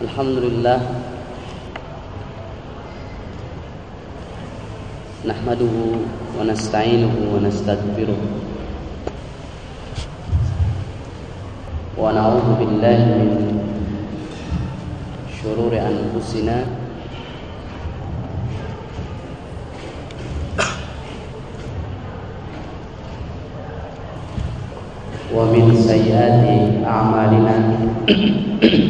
الحمد لله نحمده ونستعينه ونستغفره ونعوذ بالله من شرور أنفسنا ومن سيئات أعمالنا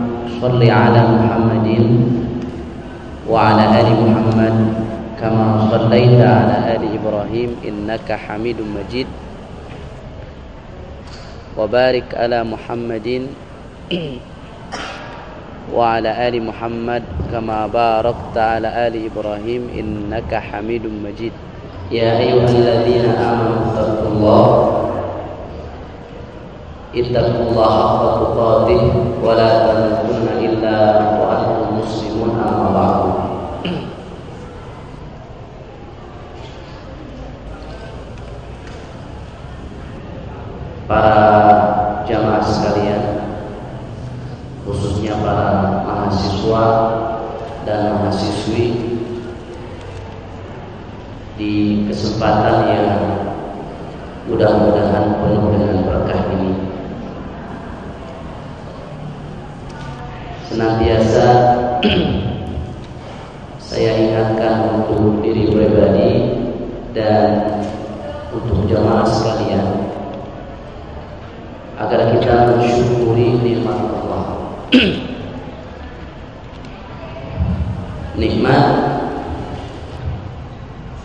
صل على محمد وعلى آل محمد كما صليت على آل إبراهيم إنك حميد مجيد. وبارك على محمد وعلى آل محمد كما باركت على آل إبراهيم إنك حميد مجيد. يا أيها الذين آمنوا اتقوا الله ittaqullaha haqqa tuqatih wa la tamutunna illa wa antum muslimun amma ba'du. Para jamaah sekalian khususnya para mahasiswa dan mahasiswi di kesempatan yang mudah-mudahan penuh dengan berkah ini senantiasa saya ingatkan untuk diri pribadi dan untuk jamaah sekalian agar kita mensyukuri nikmat Allah. nikmat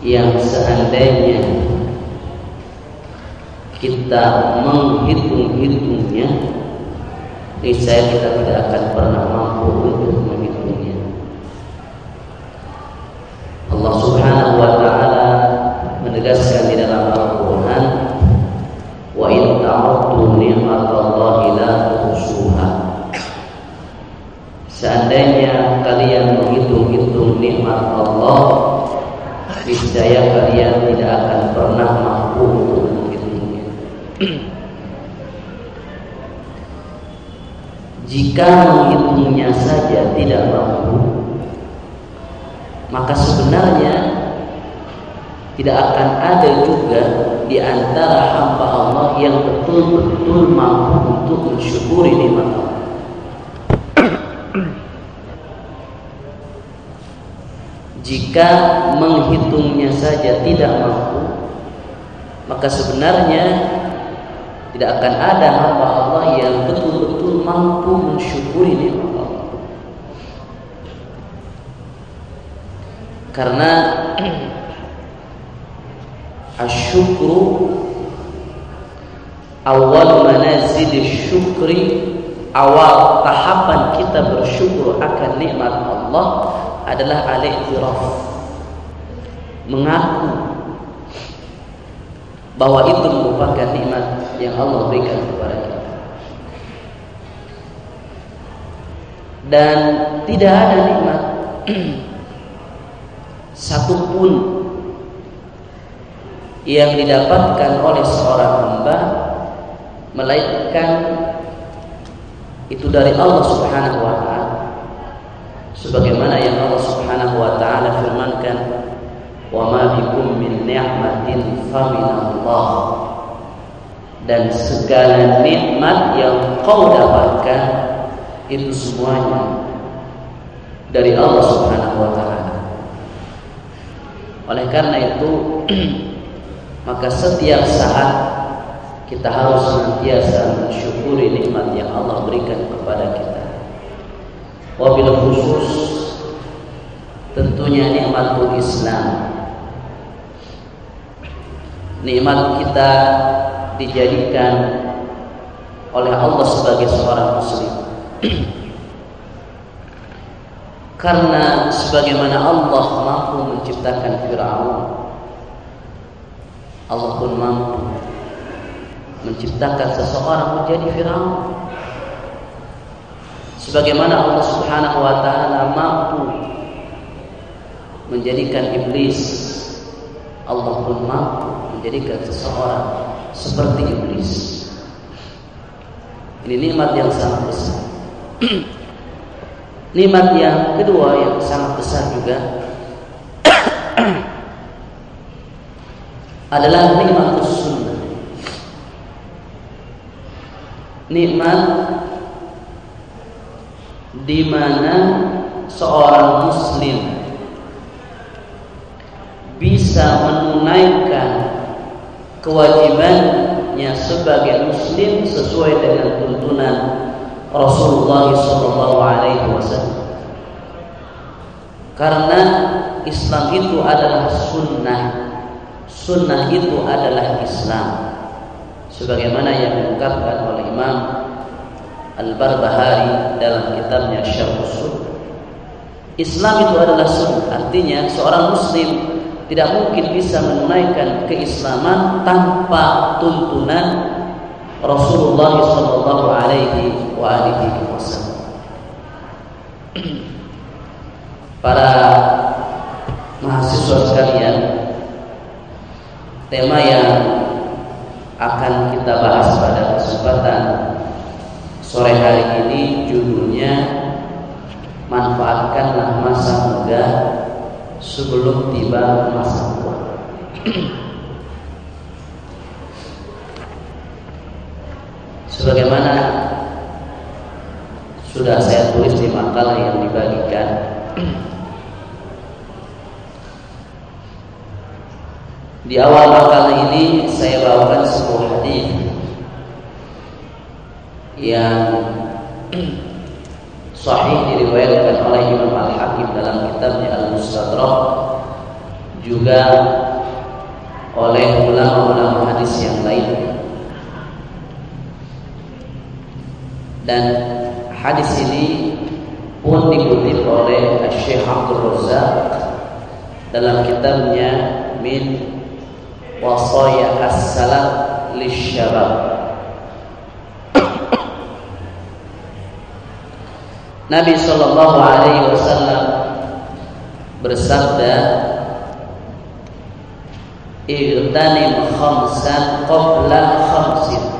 yang seandainya kita menghitung-hitungnya niscaya kita tidak akan pernah mampu untuk menghitungnya. Allah Subhanahu wa taala menegaskan di dalam Al-Qur'an wa in ta'uddu ni'matallahi la tuhsuha Seandainya kalian menghitung-hitung nikmat Allah niscaya kalian tidak akan pernah mampu untuk menghitungnya Jika menghitungnya saja tidak mampu maka sebenarnya tidak akan ada juga di antara hamba Allah yang betul-betul mampu untuk mensyukuri nikmat Allah. Jika menghitungnya saja tidak mampu, maka sebenarnya tidak akan ada hamba Allah yang betul-betul mampu mensyukuri nikmat Allah. Karena asyukru awal manazil syukri awal tahapan kita bersyukur akan nikmat Allah adalah al-i'tiraf. Mengaku bahwa itu merupakan nikmat yang Allah berikan kepada kita. Dan tidak ada nikmat satupun yang didapatkan oleh seorang hamba melainkan itu dari Allah Subhanahu wa taala. Sebagaimana yang Allah Subhanahu wa taala firmankan wa ma bikum min ni'matin faminallah dan segala nikmat yang kau dapatkan itu semuanya dari Allah Subhanahu wa taala oleh karena itu maka setiap saat kita harus senantiasa mensyukuri nikmat yang Allah berikan kepada kita. Wabil khusus tentunya nikmatul Islam. Nikmat kita dijadikan oleh Allah sebagai seorang muslim. Karena sebagaimana Allah mampu menciptakan Firaun, Allah pun mampu menciptakan seseorang menjadi Firaun. Sebagaimana Allah Subhanahu wa taala mampu menjadikan iblis, Allah pun mampu menjadikan seseorang seperti iblis. Ini nikmat yang sangat besar. nikmat yang kedua yang sangat besar juga adalah nikmat sunnah. Nikmat di mana seorang muslim bisa menunaikan kewajibannya sebagai muslim sesuai dengan tuntunan Rasulullah sallallahu alaihi wasallam. Karena Islam itu adalah sunnah. Sunnah itu adalah Islam. Sebagaimana yang diungkapkan oleh Imam Al-Barbahari dalam kitabnya Syarh Sunnah. Islam itu adalah sunnah. Artinya seorang muslim tidak mungkin bisa menunaikan keislaman tanpa tuntunan Rasulullah sallallahu alaihi wa alihi wasallam. Para mahasiswa sekalian, tema yang akan kita bahas pada kesempatan sore hari ini judulnya manfaatkanlah masa muda sebelum tiba masa tua. Sebagaimana sudah saya tulis di makalah yang dibagikan. Di awal makalah ini saya bawakan sebuah hadis yang sahih diriwayatkan oleh Imam Al-Hakim dalam kitabnya Al-Mustadrak juga oleh ulama-ulama hadis yang lain dan hadis ini pun dikutip oleh Syekh Abdul Razak dalam kitabnya Min Wasaya As-Salam Lisyabab Nabi Shallallahu Alaihi Wasallam bersabda, "Irtanim khamsan qabla khamsin."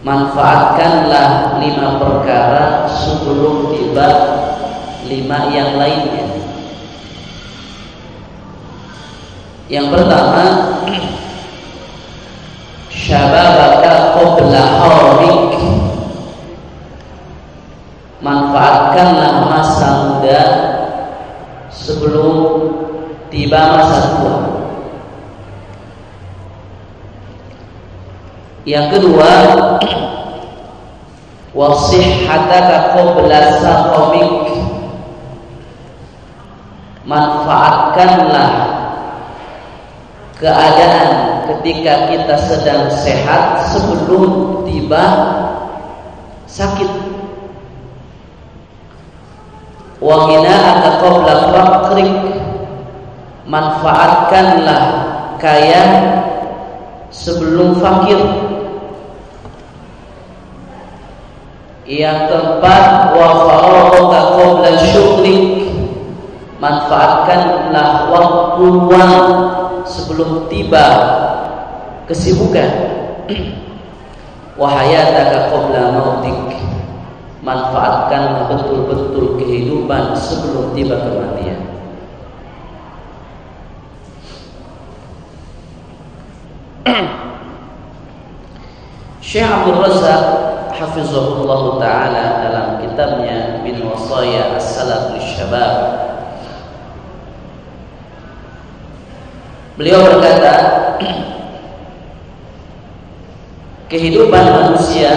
Manfaatkanlah lima perkara sebelum tiba lima yang lainnya. Yang pertama, syababaka qabla haramik manfaatkanlah masa muda sebelum tiba masa tua. Yang kedua, wasihhataka qabla saqamik. Manfaatkanlah keadaan ketika kita sedang sehat sebelum tiba sakit. Wa ghina'aka qabla faqrik. Manfaatkanlah kaya sebelum fakir yang keempat wa faragha qabla syughlik manfaatkanlah waktu luang sebelum tiba kesibukan wa hayataka qabla mautik manfaatkanlah betul-betul kehidupan sebelum tiba kematian. Syekh Abdul Razak hafizahullah taala dalam kitabnya Min Wasaya As-Salaf Syabab Beliau berkata kehidupan manusia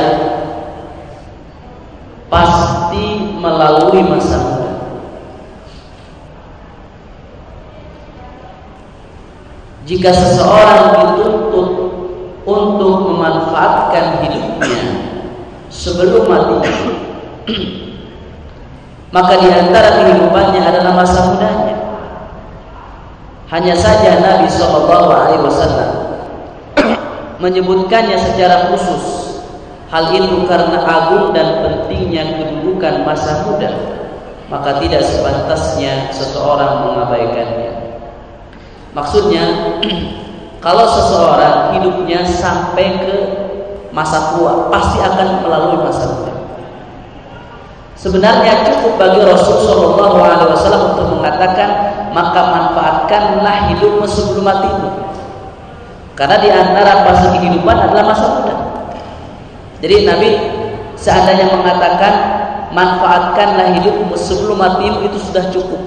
pasti melalui masa muda. Jika seseorang dituntut untuk memanfaatkan hidupnya sebelum mati. Maka di antara kehidupannya adalah masa mudanya. Hanya saja Nabi Shallallahu Alaihi Wasallam menyebutkannya secara khusus. Hal itu karena agung dan pentingnya kedudukan masa muda. Maka tidak sepantasnya seseorang mengabaikannya. Maksudnya kalau seseorang hidupnya sampai ke masa tua pasti akan melalui masa muda sebenarnya cukup bagi Rasul Shallallahu Alaihi Wasallam untuk mengatakan maka manfaatkanlah hidupmu sebelum matimu karena di antara fase kehidupan adalah masa muda jadi Nabi seandainya mengatakan manfaatkanlah hidupmu sebelum matimu itu sudah cukup.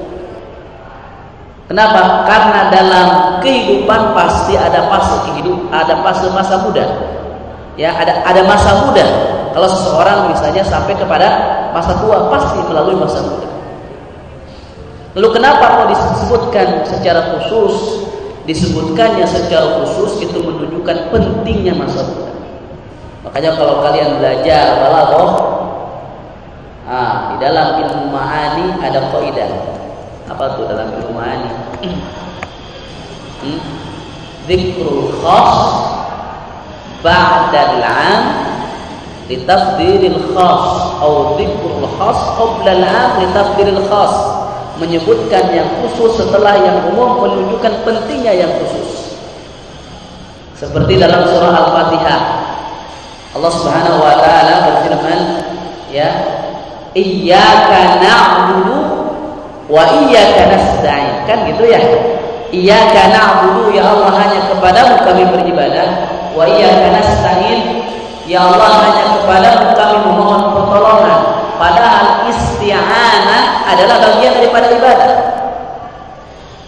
Kenapa? Karena dalam kehidupan pasti ada fase kehidupan, ada fase masa muda. Ya, ada ada masa muda. Kalau seseorang misalnya sampai kepada masa tua pasti melalui masa muda. Lalu kenapa mau disebutkan secara khusus? Disebutkannya secara khusus itu menunjukkan pentingnya masa muda. Makanya kalau kalian belajar balaghah ah, di dalam ilmu ma'ani ada kaidah. Apa tuh dalam ilmu ma'ani? hmm? Dzikrul khas ba'da al-'am litafdiril khas atau dzikrul khas qabla al-'am litafdiril khas. Menyebutkan yang khusus setelah yang umum menunjukkan pentingnya yang khusus. Seperti dalam surah Al-Fatihah. Allah Subhanahu wa taala berfirman ya iyyaka na'budu wa iyyaka nasta'in. Kan gitu ya? Iyyaka na'budu ya Allah hanya kepadamu kami beribadah wa iyyaka nasta'in ya Allah hanya kepadamu kami memohon pertolongan padahal isti'anah adalah bagian daripada ibadah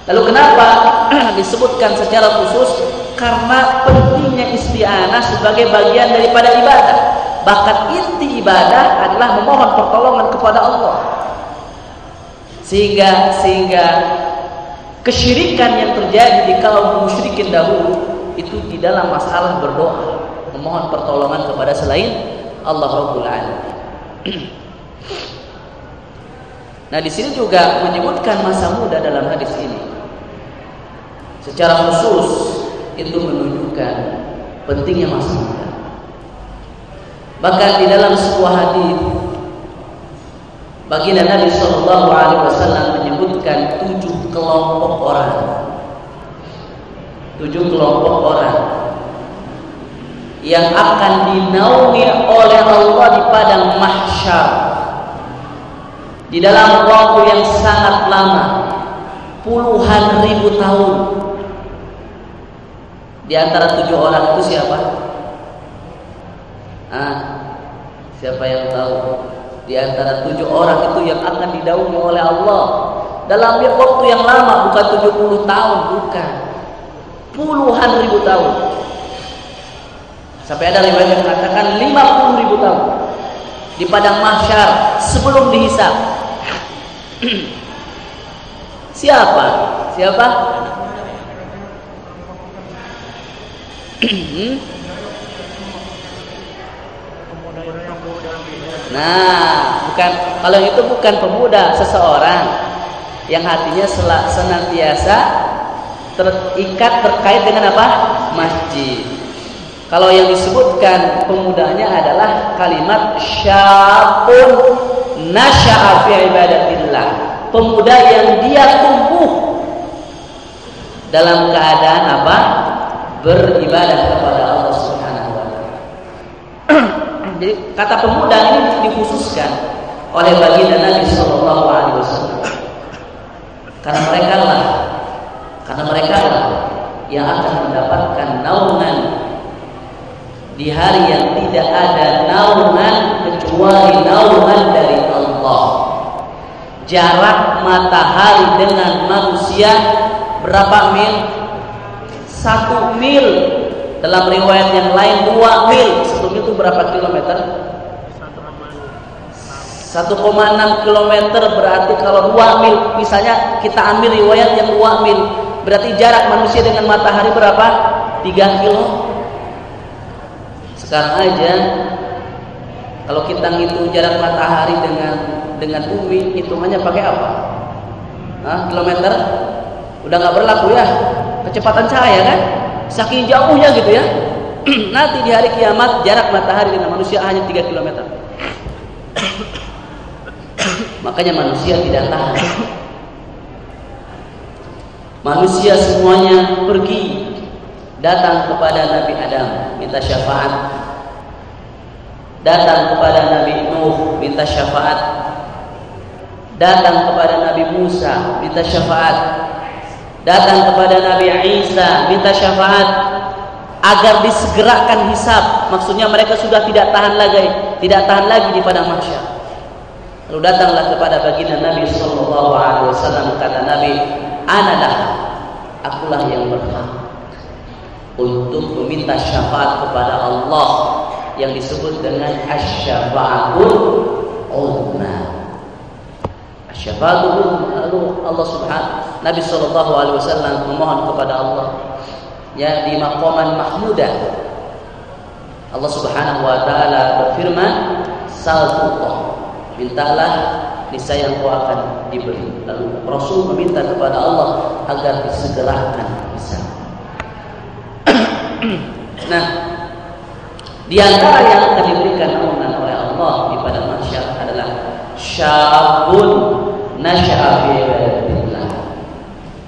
lalu kenapa disebutkan secara khusus karena pentingnya isti'anah sebagai bagian daripada ibadah. Bahkan inti ibadah adalah memohon pertolongan kepada Allah. Sehingga sehingga kesyirikan yang terjadi di kaum musyrikin dahulu itu di dalam masalah berdoa, memohon pertolongan kepada selain Allah Rabbul Alamin. Nah, di sini juga menyebutkan masa muda dalam hadis ini. Secara khusus itu menunjukkan pentingnya masa muda. Bahkan di dalam sebuah hadis baginda Nabi Shallallahu Alaihi Wasallam menyebutkan tujuh kelompok orang, tujuh kelompok orang yang akan dinaungi oleh Allah di padang mahsyar di dalam waktu yang sangat lama puluhan ribu tahun di antara tujuh orang itu siapa? Ah, siapa yang tahu? Di antara tujuh orang itu yang akan didaungi oleh Allah dalam waktu yang lama, bukan tujuh puluh tahun, bukan puluhan ribu tahun. Sampai ada riwayat yang mengatakan lima puluh ribu tahun di padang mahsyar sebelum dihisap. Siapa? Siapa? Hmm? Nah, bukan kalau itu bukan pemuda, seseorang yang hatinya senantiasa terikat terkait dengan apa? Masjid. Kalau yang disebutkan pemudanya adalah kalimat syabun nasya'a fi ibadatillah. Pemuda yang dia tumbuh dalam keadaan apa? beribadah kepada Allah Subhanahu wa taala. Jadi kata pemuda ini dikhususkan oleh baginda Nabi Shallallahu alaihi wasallam. Karena mereka lah karena mereka yang akan mendapatkan naungan di hari yang tidak ada naungan kecuali naungan dari Allah. Jarak matahari dengan manusia berapa mil? satu mil dalam riwayat yang lain dua mil satu mil itu berapa kilometer 1,6 kilometer berarti kalau dua mil misalnya kita ambil riwayat yang dua mil berarti jarak manusia dengan matahari berapa 3 kilo Sekarang aja kalau kita ngitung jarak matahari dengan dengan bumi, hitungannya pakai apa? Hah, kilometer? Udah nggak berlaku ya? Kecepatan cahaya kan? Saking jauhnya gitu ya. Nanti di hari kiamat jarak matahari dengan manusia hanya 3 km. Makanya manusia tidak tahan. Manusia semuanya pergi datang kepada Nabi Adam minta syafaat. Datang kepada Nabi Nuh minta syafaat. Datang kepada Nabi Musa minta syafaat. Datang kepada Nabi Isa minta syafaat agar disegerakan hisab. Maksudnya mereka sudah tidak tahan lagi, tidak tahan lagi di padang mahsyar. Lalu datanglah kepada baginda Nabi sallallahu alaihi wasallam kata Nabi, "Analah akulah yang berhak untuk meminta syafaat kepada Allah yang disebut dengan asyafaatul uzma." Asyafaatul lalu Allah Subhanahu Nabi sallallahu alaihi wasallam memohon kepada Allah ya di maqaman mahmudah Allah Subhanahu wa taala berfirman saltullah mintalah niscaya engkau akan diberi. Lalu Rasul meminta kepada Allah agar disegerakan bisa. nah, di antara yang akan diberikan ampunan oleh Allah di pada masyarakat adalah syabun nasya'a fi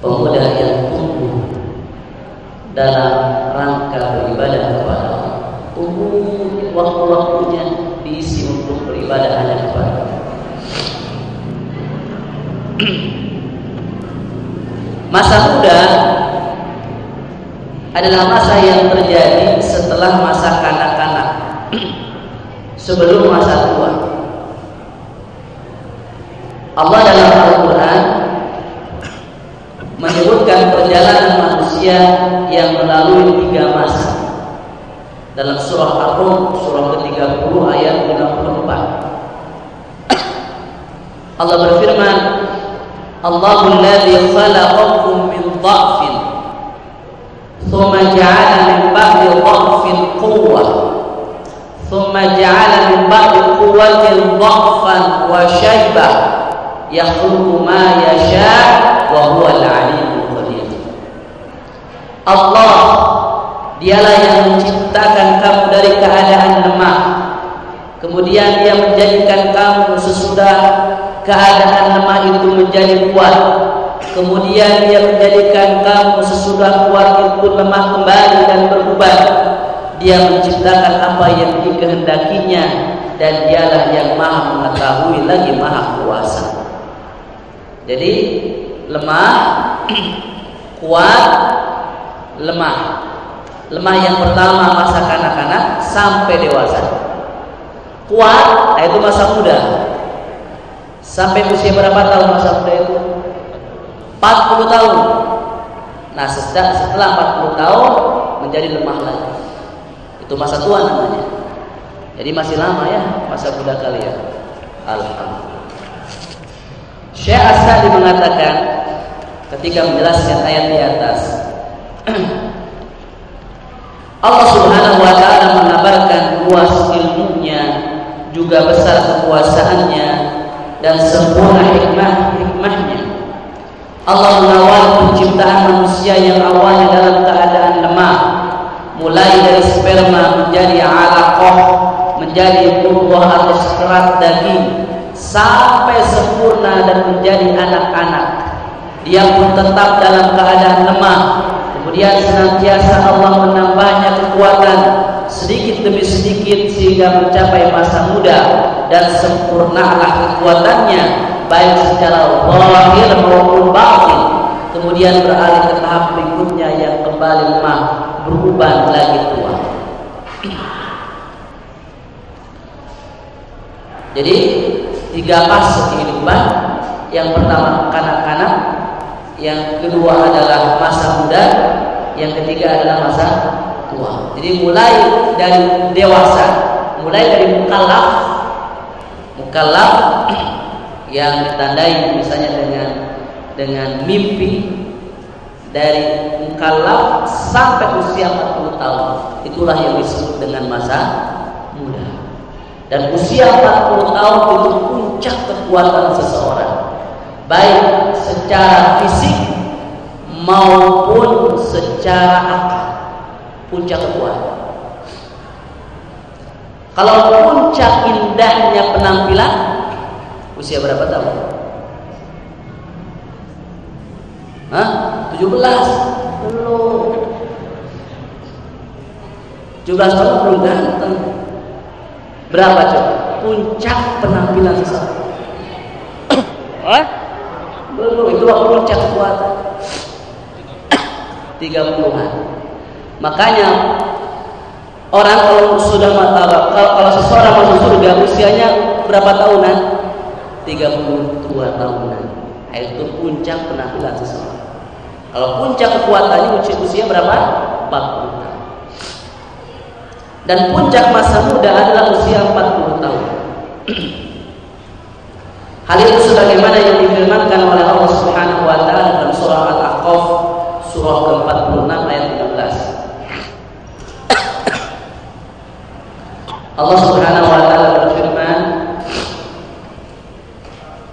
Pemuda yang tumbuh dalam rangka beribadah kepada Allah. Umum waktu-waktunya diisi untuk beribadah hanya kepada Masa muda adalah masa yang terjadi setelah masa kanak-kanak sebelum masa tua. Allah dalam Al-Quran menyebutkan perjalanan manusia yang melalui tiga masa dalam surah Ar-Rum surah ke-30 ayat 54 Allah berfirman Allahul ladzi khalaqakum min dha'fin thumma ja'ala min ba'di dha'fin quwwah thumma ja'ala min ba'di quwwatin dha'fan wa shaybah yakhluqu ma yasha' wa huwa al-'alimul qadir Allah Dialah yang menciptakan kamu dari keadaan lemah. Kemudian dia menjadikan kamu sesudah keadaan lemah itu menjadi kuat. Kemudian dia menjadikan kamu sesudah kuat itu lemah kembali dan berubah. Dia menciptakan apa yang dikehendakinya dan dialah yang maha mengetahui lagi maha kuasa. Jadi lemah, kuat, lemah. Lemah yang pertama masa kanak-kanak sampai dewasa. Kuat, nah itu masa muda. Sampai usia berapa tahun masa muda itu? 40 tahun. Nah, setelah 40 tahun menjadi lemah lagi. Itu masa tua namanya. Jadi masih lama ya masa muda kalian. Alhamdulillah. Syekh Asadi mengatakan ketika menjelaskan ayat di atas Allah Subhanahu wa taala mengabarkan luas ilmunya, juga besar kekuasaannya dan sempurna hikmah hikmahnya. Allah mengawal penciptaan manusia yang awalnya dalam keadaan lemah, mulai dari sperma menjadi alaqah, menjadi buah atau sekerat daging, sampai sempurna dan menjadi anak-anak. Dia pun tetap dalam keadaan lemah, Kemudian senantiasa Allah menambahnya kekuatan sedikit demi sedikit sehingga mencapai masa muda dan sempurnalah kekuatannya baik secara zahir maupun batin. Kemudian beralih ke tahap berikutnya yang kembali lemah berubah lagi tua. Jadi tiga fase kehidupan. Yang pertama kanak-kanak, yang kedua adalah masa muda, yang ketiga adalah masa tua. Jadi mulai dari dewasa, mulai dari mukallaf, mukallaf yang ditandai misalnya dengan dengan mimpi, dari mukallaf sampai usia 40 tahun. Itulah yang disebut dengan masa muda. Dan usia 40 tahun itu puncak kekuatan seseorang. Baik secara fisik maupun secara akal. Puncak kekuatan. Kalau puncak indahnya penampilan usia berapa tahun? Hah? 17? Belum. 17 tahun belum ganteng. Berapa coba? Puncak penampilan seseorang. Hah? Belum, itu puncak kekuatan. 30-an. Makanya orang kalau sudah kalau, kalau seseorang masuk surga usianya berapa tahunan? 32 tahunan. Itu puncak penampilan seseorang. Kalau puncak kekuatannya usia, usia berapa? 40 tahun. Dan puncak masa muda adalah usia 40 tahun. Hal itu sebagaimana yang difirmankan oleh Allah Subhanahu wa taala dalam surah Al-Ahqaf surah ke-46 ayat 13. الله سبحانه وتعالى berfirman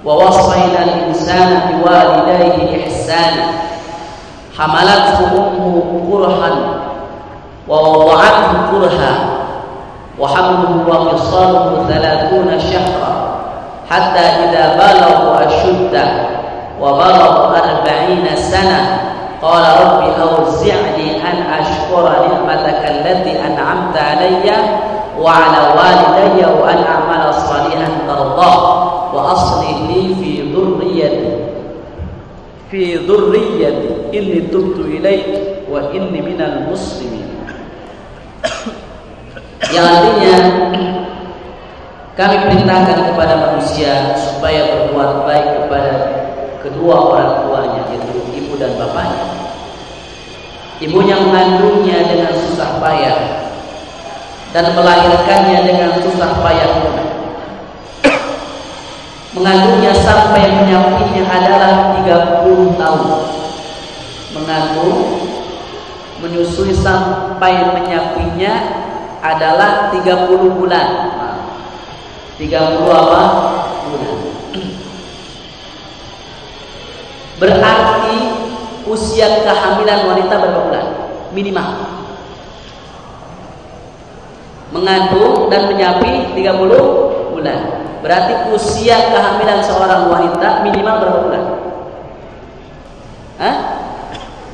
wa wasayna al-insana biwalidayhi ihsana hamalathu ummuhu kurhan wa wada'athu kurha wa hamluhu wa fisaluhu 30 shahra hatta idza balagha ashuddah wa balagha 40 sana قال رب أوزعني أن أشكر نعمتك التي أنعمت علي wa ala walidayya wa an a'mala salihan tardah wa aslih li fi dhurriyyati. Fi dhurriyyati inni tubtu ilaik wa inni minal muslimin. Yang artinya kami perintahkan kepada manusia supaya berbuat baik kepada kedua orang tuanya yaitu ibu dan bapaknya. Ibunya mengandungnya dengan susah payah dan melahirkannya dengan susah payah Mengandungnya sampai menyapinya adalah 30 tahun. Mengandung menyusui sampai menyapinya adalah 30 bulan. 30 apa? Bulan. Berarti usia kehamilan wanita berapa bulan? Minimal. Mengandung dan menyapi 30 bulan. Berarti usia kehamilan seorang wanita minimal berapa bulan? Hah?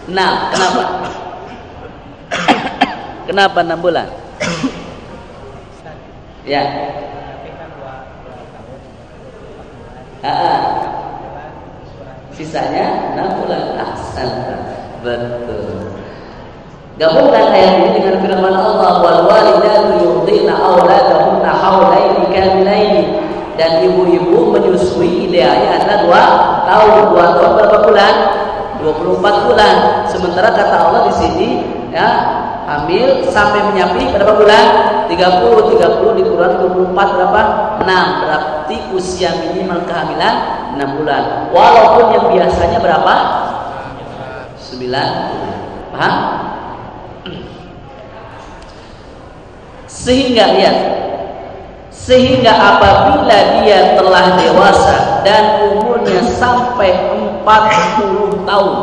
6. Kenapa? Kenapa 6 bulan? ya. Ah, sisanya 6 bulan. Ahsan. Betul. Gabungkan ayat ini dengan firman Allah wal walidatu yurdina auladahunna haulaini kamilaini. Dan ibu-ibu menyusui idealnya adalah dua tahun dua tahun berapa bulan? 24 bulan. Sementara kata Allah di sini ya hamil sampai menyapi berapa bulan? 30 30 dikurangi 24 berapa? 6 berarti usia minimal kehamilan 6 bulan. Walaupun yang biasanya berapa? 9 paham sehingga lihat. Sehingga apabila dia telah dewasa dan umurnya sampai 40 tahun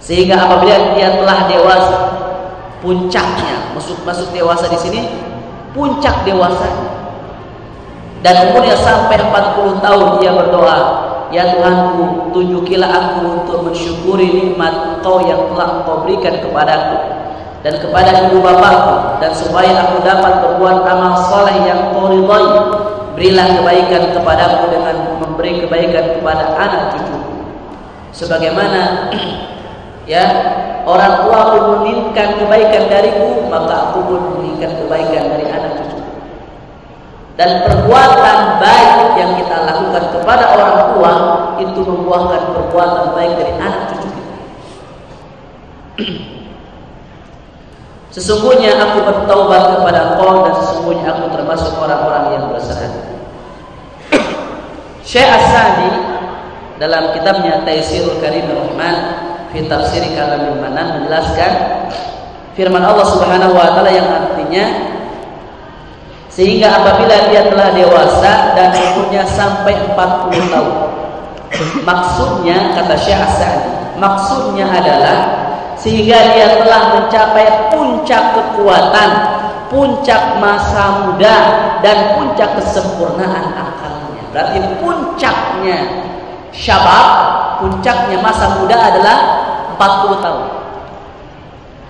sehingga apabila dia telah dewasa puncaknya masuk masuk dewasa di sini puncak dewasa. Dan umurnya sampai 40 tahun dia berdoa ya Tuhanku tunjukilah aku untuk mensyukuri nikmat Engkau yang telah Engkau berikan kepadaku dan kepada ibu bapakku dan supaya aku dapat berbuat amal soleh yang kau ridhai berilah kebaikan kepadaku dengan memberi kebaikan kepada anak cucuku sebagaimana ya orang tua menginginkan kebaikan dariku maka aku pun menginginkan kebaikan dari anak cucuku dan perbuatan baik yang kita lakukan kepada orang tua itu membuahkan perbuatan baik dari anak cucu Sesungguhnya aku bertaubat kepada engkau dan sesungguhnya aku termasuk orang-orang yang bersalah. Syekh As-Sa'di dalam kitabnya Taisirul Karim Rahman fi tafsir kalam Manan menjelaskan firman Allah Subhanahu wa taala yang artinya sehingga apabila dia telah dewasa dan umurnya sampai 40 tahun. Maksudnya kata Syekh Sa'di, maksudnya adalah sehingga dia telah mencapai puncak kekuatan, puncak masa muda dan puncak kesempurnaan akalnya. Berarti puncaknya syabab, puncaknya masa muda adalah 40 tahun.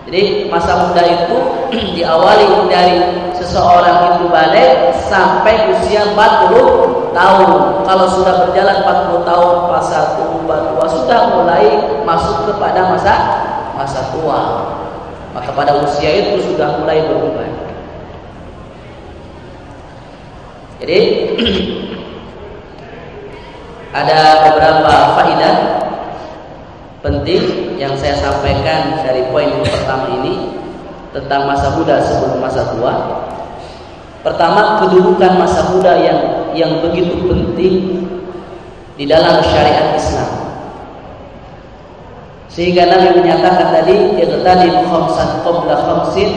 Jadi masa muda itu diawali dari seseorang itu balik sampai usia 40 tahun. Kalau sudah berjalan 40 tahun, tua, tua sudah mulai masuk kepada masa masa tua. Maka pada usia itu sudah mulai berubah. Jadi ada beberapa faidah penting yang saya sampaikan dari poin pertama ini tentang masa muda sebelum masa tua. Pertama, kedudukan masa muda yang yang begitu penting di dalam syariat Islam. Sehingga Nabi menyatakan tadi, tadi khamsan qabla khamsin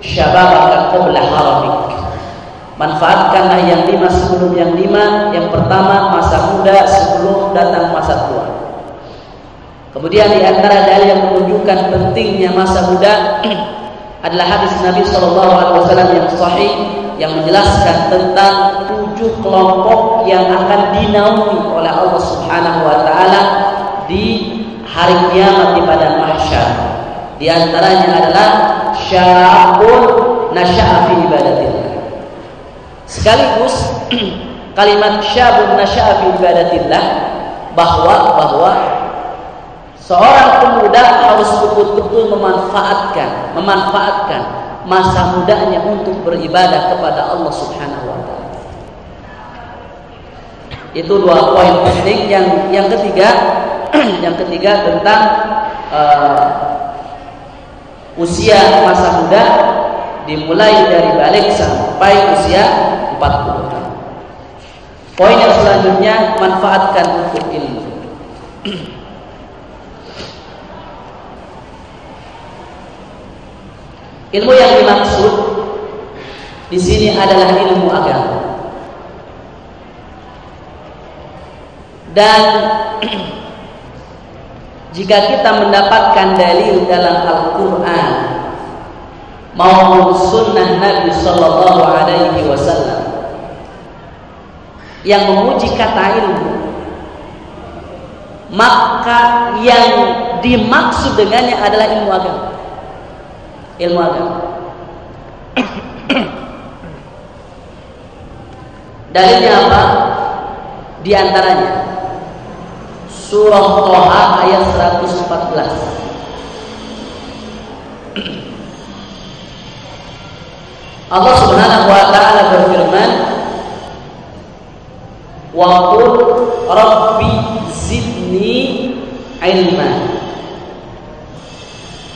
syababaka qabla haramik. Manfaatkanlah yang lima sebelum yang lima. Yang pertama masa muda sebelum datang masa tua. Kemudian di antara dalil yang menunjukkan pentingnya masa muda adalah hadis Nabi Wasallam yang sahih yang menjelaskan tentang tujuh kelompok yang akan dinaungi oleh Allah Subhanahu Wa Taala di hari kiamat di padang mahsyar. Di antaranya adalah syabun nasya'a fi ibadatillah. Sekaligus kalimat syabun nasya'a fi ibadatillah bahwa bahwa Seorang pemuda harus betul-betul memanfaatkan, memanfaatkan masa mudanya untuk beribadah kepada Allah Subhanahu wa taala. Itu dua poin penting yang yang ketiga yang ketiga tentang uh, usia masa muda dimulai dari balik sampai usia 40 tahun. Poin yang selanjutnya manfaatkan untuk ilmu. Ilmu yang dimaksud di sini adalah ilmu agama. Dan jika kita mendapatkan dalil dalam Al-Qur'an maupun sunnah Nabi sallallahu alaihi wasallam yang memuji kata ilmu maka yang dimaksud dengannya adalah ilmu agama ilmu agama. Dalilnya apa? Di antaranya Surah Toha ayat 114. Allah Subhanahu wa taala berfirman, "Wa qul rabbi zidni ilman."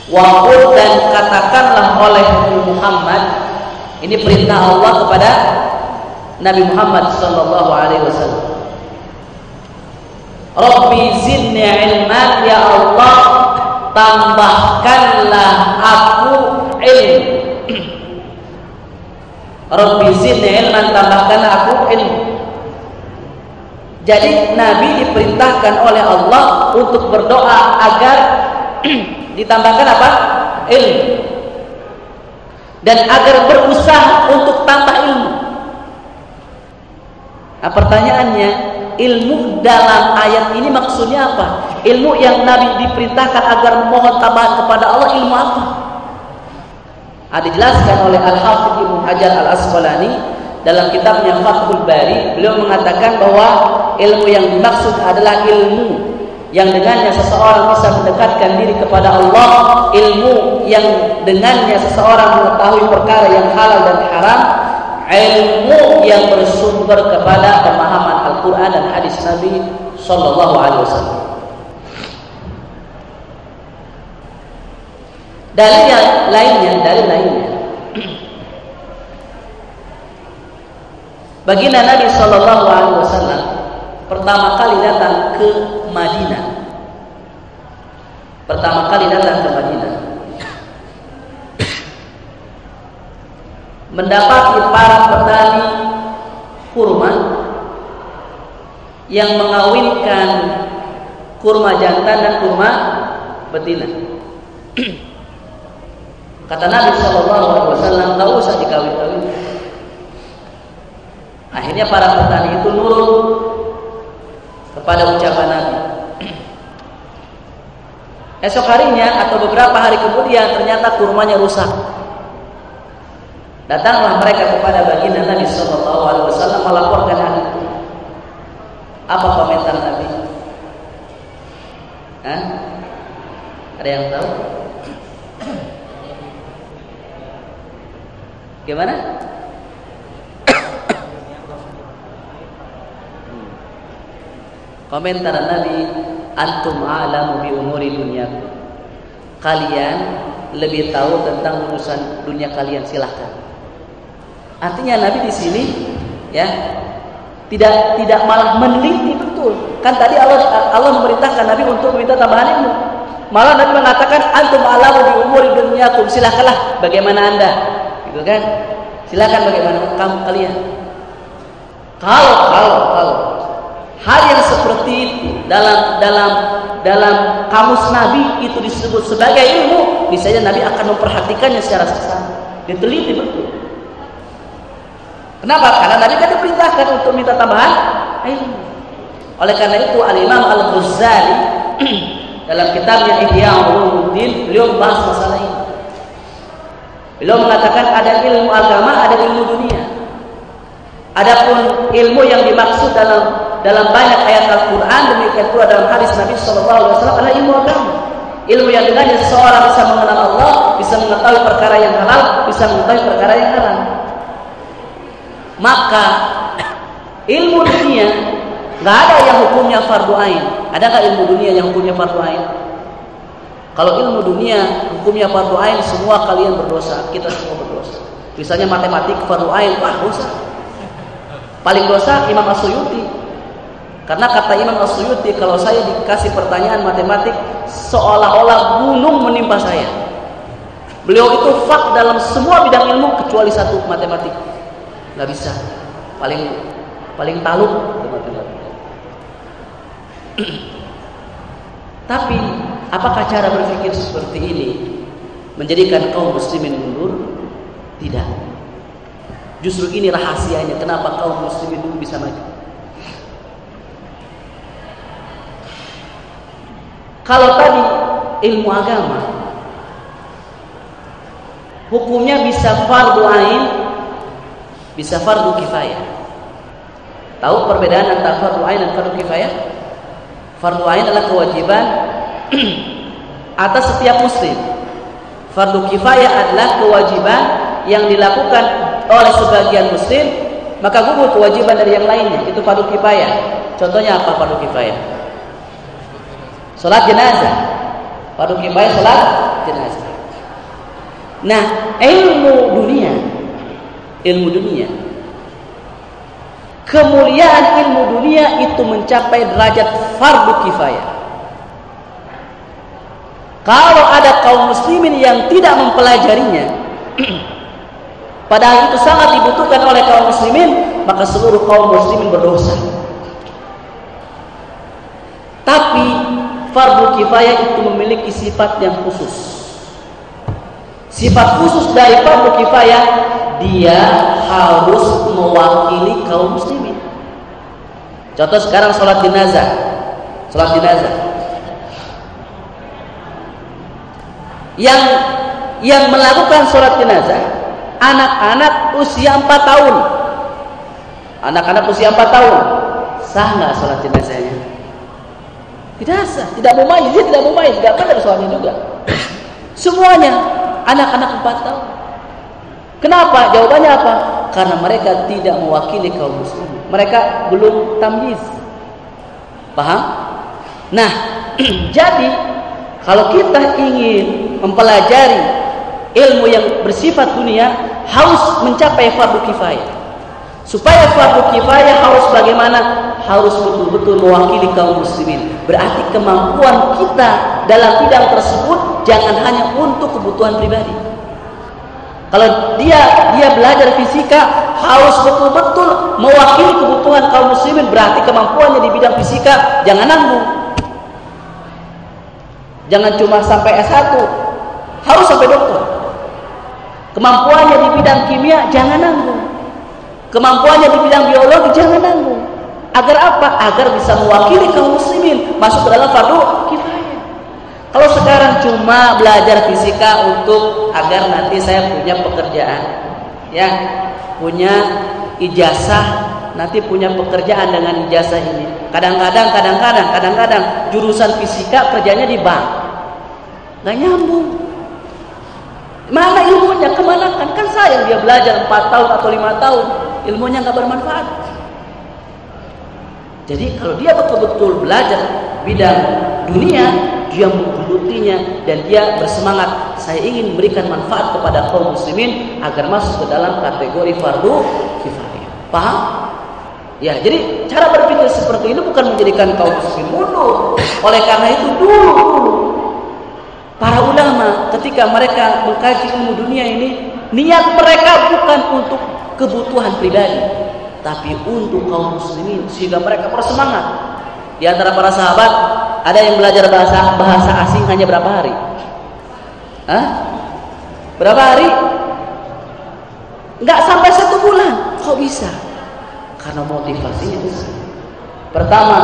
Waqul dan katakanlah oleh Muhammad ini perintah Allah kepada Nabi Muhammad sallallahu alaihi wasallam. Rabbi zidni ilman ya Allah tambahkanlah aku ilmu. Rabbi zidni ilman tambahkanlah aku ilmu. Jadi Nabi diperintahkan oleh Allah untuk berdoa agar ditambahkan apa? ilmu dan agar berusaha untuk tambah ilmu nah pertanyaannya ilmu dalam ayat ini maksudnya apa? ilmu yang Nabi diperintahkan agar memohon tambahan kepada Allah ilmu apa? Nah, dijelaskan oleh Al-Hafidh Ibnu Hajar Al-Asqalani dalam kitabnya Fathul Bari beliau mengatakan bahwa ilmu yang dimaksud adalah ilmu yang dengannya seseorang bisa mendekatkan diri kepada Allah ilmu yang dengannya seseorang mengetahui perkara yang halal dan haram ilmu yang bersumber kepada pemahaman Al-Quran dan hadis Nabi Sallallahu Alaihi Wasallam. Dalil yang lainnya dalil lainnya. Baginda Nabi Sallallahu Alaihi Wasallam pertama kali datang ke Madinah. pertama kali datang ke Madinah mendapati para petani kurma yang mengawinkan kurma jantan dan kurma betina. Kata Nabi Shallallahu Alaihi Wasallam, tahu usah dikawin-kawin. Akhirnya para petani itu nurut kepada ucapan Nabi. Esok harinya atau beberapa hari kemudian ternyata kurmanya rusak. Datanglah mereka kepada baginda Nabi Shallallahu Alaihi Wasallam melaporkan hal itu. Apa komentar Nabi? Hah? Ada yang tahu? Gimana? Komentar Nabi, antum a'lamu bi umuri dunyakum. Kalian lebih tahu tentang urusan dunia kalian silahkan. Artinya Nabi di sini ya tidak tidak malah meneliti betul. Kan tadi Allah Allah memerintahkan Nabi untuk meminta tambahan ilmu. Malah Nabi mengatakan antum alamu di umur dunyakum silakanlah bagaimana Anda. Gitu kan? Silakan bagaimana kamu kalian. Kalau kalau kalau hal yang seperti itu dalam dalam dalam kamus Nabi itu disebut sebagai ilmu, misalnya Nabi akan memperhatikannya secara seksama, diteliti betul. Kenapa? Karena Nabi kan diperintahkan untuk minta tambahan ilmu. Oleh karena itu Al-Imam Al-Ghazali dalam kitabnya Ihya Ulumuddin beliau membahas masalah ini. Beliau mengatakan ada ilmu agama, ada ilmu dunia. Adapun ilmu yang dimaksud dalam dalam banyak ayat Al-Qur'an demikian pula dalam hadis Nabi sallallahu alaihi wasallam adalah ilmu agama. Ilmu yang dengannya seseorang bisa mengenal Allah, bisa mengetahui perkara yang halal, bisa mengetahui perkara yang haram maka ilmu dunia nggak ada yang hukumnya fardu ain. Ada nggak ilmu dunia yang hukumnya fardu ain? Kalau ilmu dunia hukumnya fardu ain, semua kalian berdosa, kita semua berdosa. Misalnya matematik fardu ain, wah dosa. Paling dosa Imam Asyuyuti. Karena kata Imam Asyuyuti, kalau saya dikasih pertanyaan matematik, seolah-olah gunung menimpa saya. Beliau itu fak dalam semua bidang ilmu kecuali satu matematik nggak bisa. Paling paling taluk. Tapi apakah cara berpikir seperti ini menjadikan kaum muslimin mundur? Tidak. Justru ini rahasianya kenapa kaum muslimin dulu bisa maju? Kalau tadi ilmu agama hukumnya bisa fardu ain bisa fardu kifayah. Tahu perbedaan antara fardu ain dan fardu kifayah? Fardu ain adalah kewajiban atas setiap muslim. Fardu kifayah adalah kewajiban yang dilakukan oleh sebagian muslim maka gugur kewajiban dari yang lainnya itu fardu kifayah. Contohnya apa fardu kifayah? Salat jenazah. Fardu kifayah salat jenazah. Nah, ilmu dunia ilmu dunia. Kemuliaan ilmu dunia itu mencapai derajat fardu kifayah. Kalau ada kaum muslimin yang tidak mempelajarinya, padahal itu sangat dibutuhkan oleh kaum muslimin, maka seluruh kaum muslimin berdosa. Tapi fardu kifayah itu memiliki sifat yang khusus. Sifat khusus dari fardu kifayah dia harus mewakili kaum muslimin. Contoh sekarang sholat jenazah, sholat jenazah. Yang yang melakukan sholat jenazah anak-anak usia 4 tahun. Anak-anak usia 4 tahun. Sah nggak sholat jenazahnya? Tidak sah, tidak mau main, dia tidak mau main, tidak benar sholatnya juga. Semuanya anak-anak 4 tahun. Kenapa? Jawabannya apa? Karena mereka tidak mewakili kaum muslim. Mereka belum tamyiz. Paham? Nah, jadi kalau kita ingin mempelajari ilmu yang bersifat dunia harus mencapai fardu kifayah. Supaya fardu kifayah harus bagaimana? Harus betul-betul mewakili kaum muslimin. Berarti kemampuan kita dalam bidang tersebut jangan hanya untuk kebutuhan pribadi. Kalau dia dia belajar fisika harus betul-betul mewakili kebutuhan kaum muslimin berarti kemampuannya di bidang fisika jangan nanggung. Jangan cuma sampai S1, harus sampai dokter. Kemampuannya di bidang kimia jangan nanggung Kemampuannya di bidang biologi jangan nanggung. Agar apa? Agar bisa mewakili kaum muslimin masuk ke dalam fardu kifayah. Kalau sekarang cuma belajar fisika untuk agar nanti saya punya pekerjaan, ya, punya ijazah, nanti punya pekerjaan dengan ijazah ini. Kadang-kadang, kadang-kadang, kadang-kadang jurusan fisika kerjanya di bank, nggak nyambung. Mana ilmunya? Ke mana kan? Kan sayang dia belajar 4 tahun atau lima tahun ilmunya nggak bermanfaat. Jadi kalau dia betul-betul belajar bidang dunia, dia menggelutinya dan dia bersemangat. Saya ingin memberikan manfaat kepada kaum muslimin agar masuk ke dalam kategori fardu kifayah. Paham? Ya, jadi cara berpikir seperti ini bukan menjadikan kaum muslimin mundur. Oleh karena itu dulu dulu para ulama ketika mereka mengkaji ilmu dunia ini, niat mereka bukan untuk kebutuhan pribadi, tapi untuk kaum muslimin sehingga mereka bersemangat. Di antara para sahabat ada yang belajar bahasa bahasa asing hanya berapa hari? Hah? Berapa hari? Enggak sampai satu bulan. Kok bisa? Karena motivasinya besar. Pertama,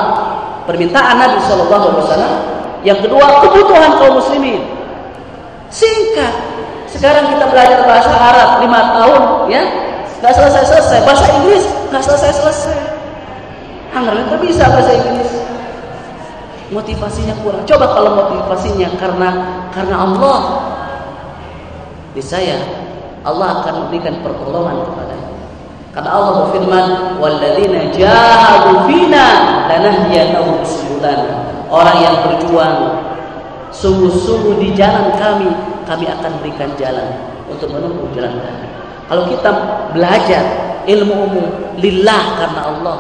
permintaan Nabi Shallallahu Alaihi Wasallam. Yang kedua, kebutuhan kaum muslimin. Singkat. Sekarang kita belajar bahasa Arab lima tahun, ya nggak selesai selesai. Bahasa Inggris nggak selesai selesai. Anggar nggak bisa bahasa Inggris? Motivasinya kurang. Coba kalau motivasinya karena karena Allah di saya Allah akan memberikan pertolongan kepada karena Allah berfirman walladzina jahadu fina lanahdiyannahum subulana orang yang berjuang sungguh-sungguh di jalan kami kami akan berikan jalan untuk menempuh jalan kami kalau kita belajar ilmu umum lillah karena Allah.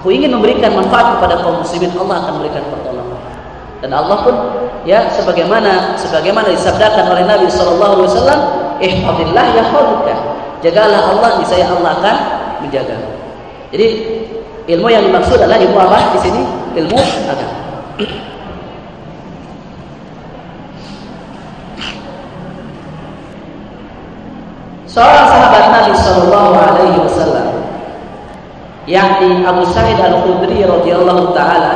Aku ingin memberikan manfaat kepada kaum muslimin, Allah akan memberikan pertolongan. Dan Allah pun ya sebagaimana sebagaimana disabdakan oleh Nabi sallallahu alaihi wasallam, "Ihfazillah yahfazuka." Jagalah Allah, niscaya Allah akan menjaga. Jadi ilmu yang dimaksud adalah ilmu apa di sini? Ilmu agama. Seorang sahabat Nabi Shallallahu Alaihi Wasallam, yakni Abu Sa'id Al Khudri radhiyallahu taala,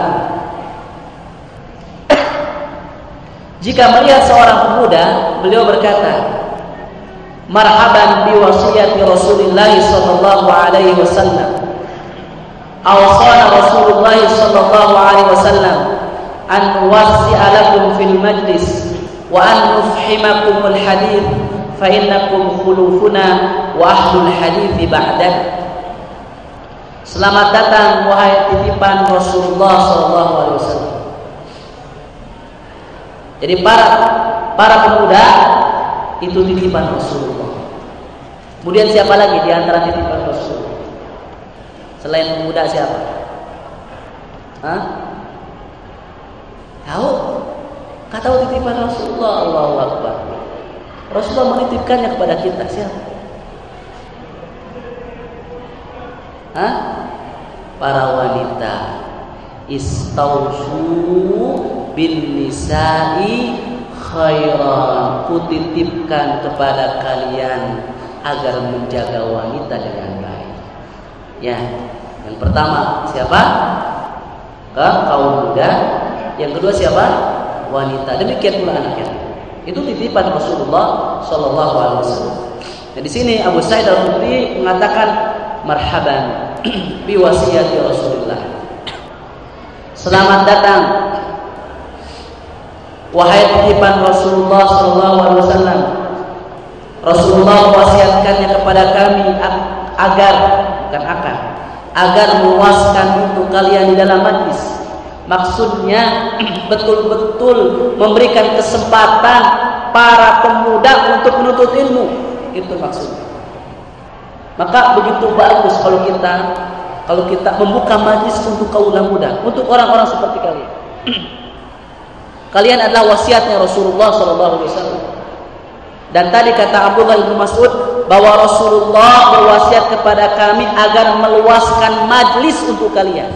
jika melihat seorang pemuda, beliau berkata, Marhaban bi wasiyati Rasulullah sallallahu alaihi wasallam. Awsana Rasulullah sallallahu alaihi wasallam an wasi'a lakum fil majlis wa an nufhimakum al hadith fa innakum khulufuna wa ahlul hadits ba'dan Selamat datang wahai titipan Rasulullah wasallam. Jadi para para pemuda itu titipan Rasulullah. Kemudian siapa lagi di antara titipan Rasulullah? Selain pemuda siapa? Hah? Tahu? Kata titipan Rasulullah Allahu Akbar. Rasulullah menitipkannya kepada kita siapa? Hah? Para wanita istausu bin nisa'i khairan kutitipkan kepada kalian agar menjaga wanita dengan baik. Ya, yang pertama siapa? Ke kaum muda. Yang kedua siapa? Wanita. Demikian pula anak yatim. Itu titipan Rasulullah Shallallahu Alaihi Wasallam. Dan di sini Abu Sa'id Al Khudri mengatakan marhaban bi wasiyati Rasulullah. Selamat datang wahai titipan Rasulullah Shallallahu Alaihi Wasallam. Rasulullah wasiatkannya kepada kami agar bukan akan agar memuaskan untuk kalian di dalam majlis Maksudnya betul-betul memberikan kesempatan para pemuda untuk menuntut ilmu. Itu maksudnya. Maka begitu bagus kalau kita kalau kita membuka majlis untuk kaula muda, untuk orang-orang seperti kalian. kalian adalah wasiatnya Rasulullah wasallam. Dan tadi kata Abdullah bin Mas'ud bahwa Rasulullah berwasiat kepada kami agar meluaskan majlis untuk kalian,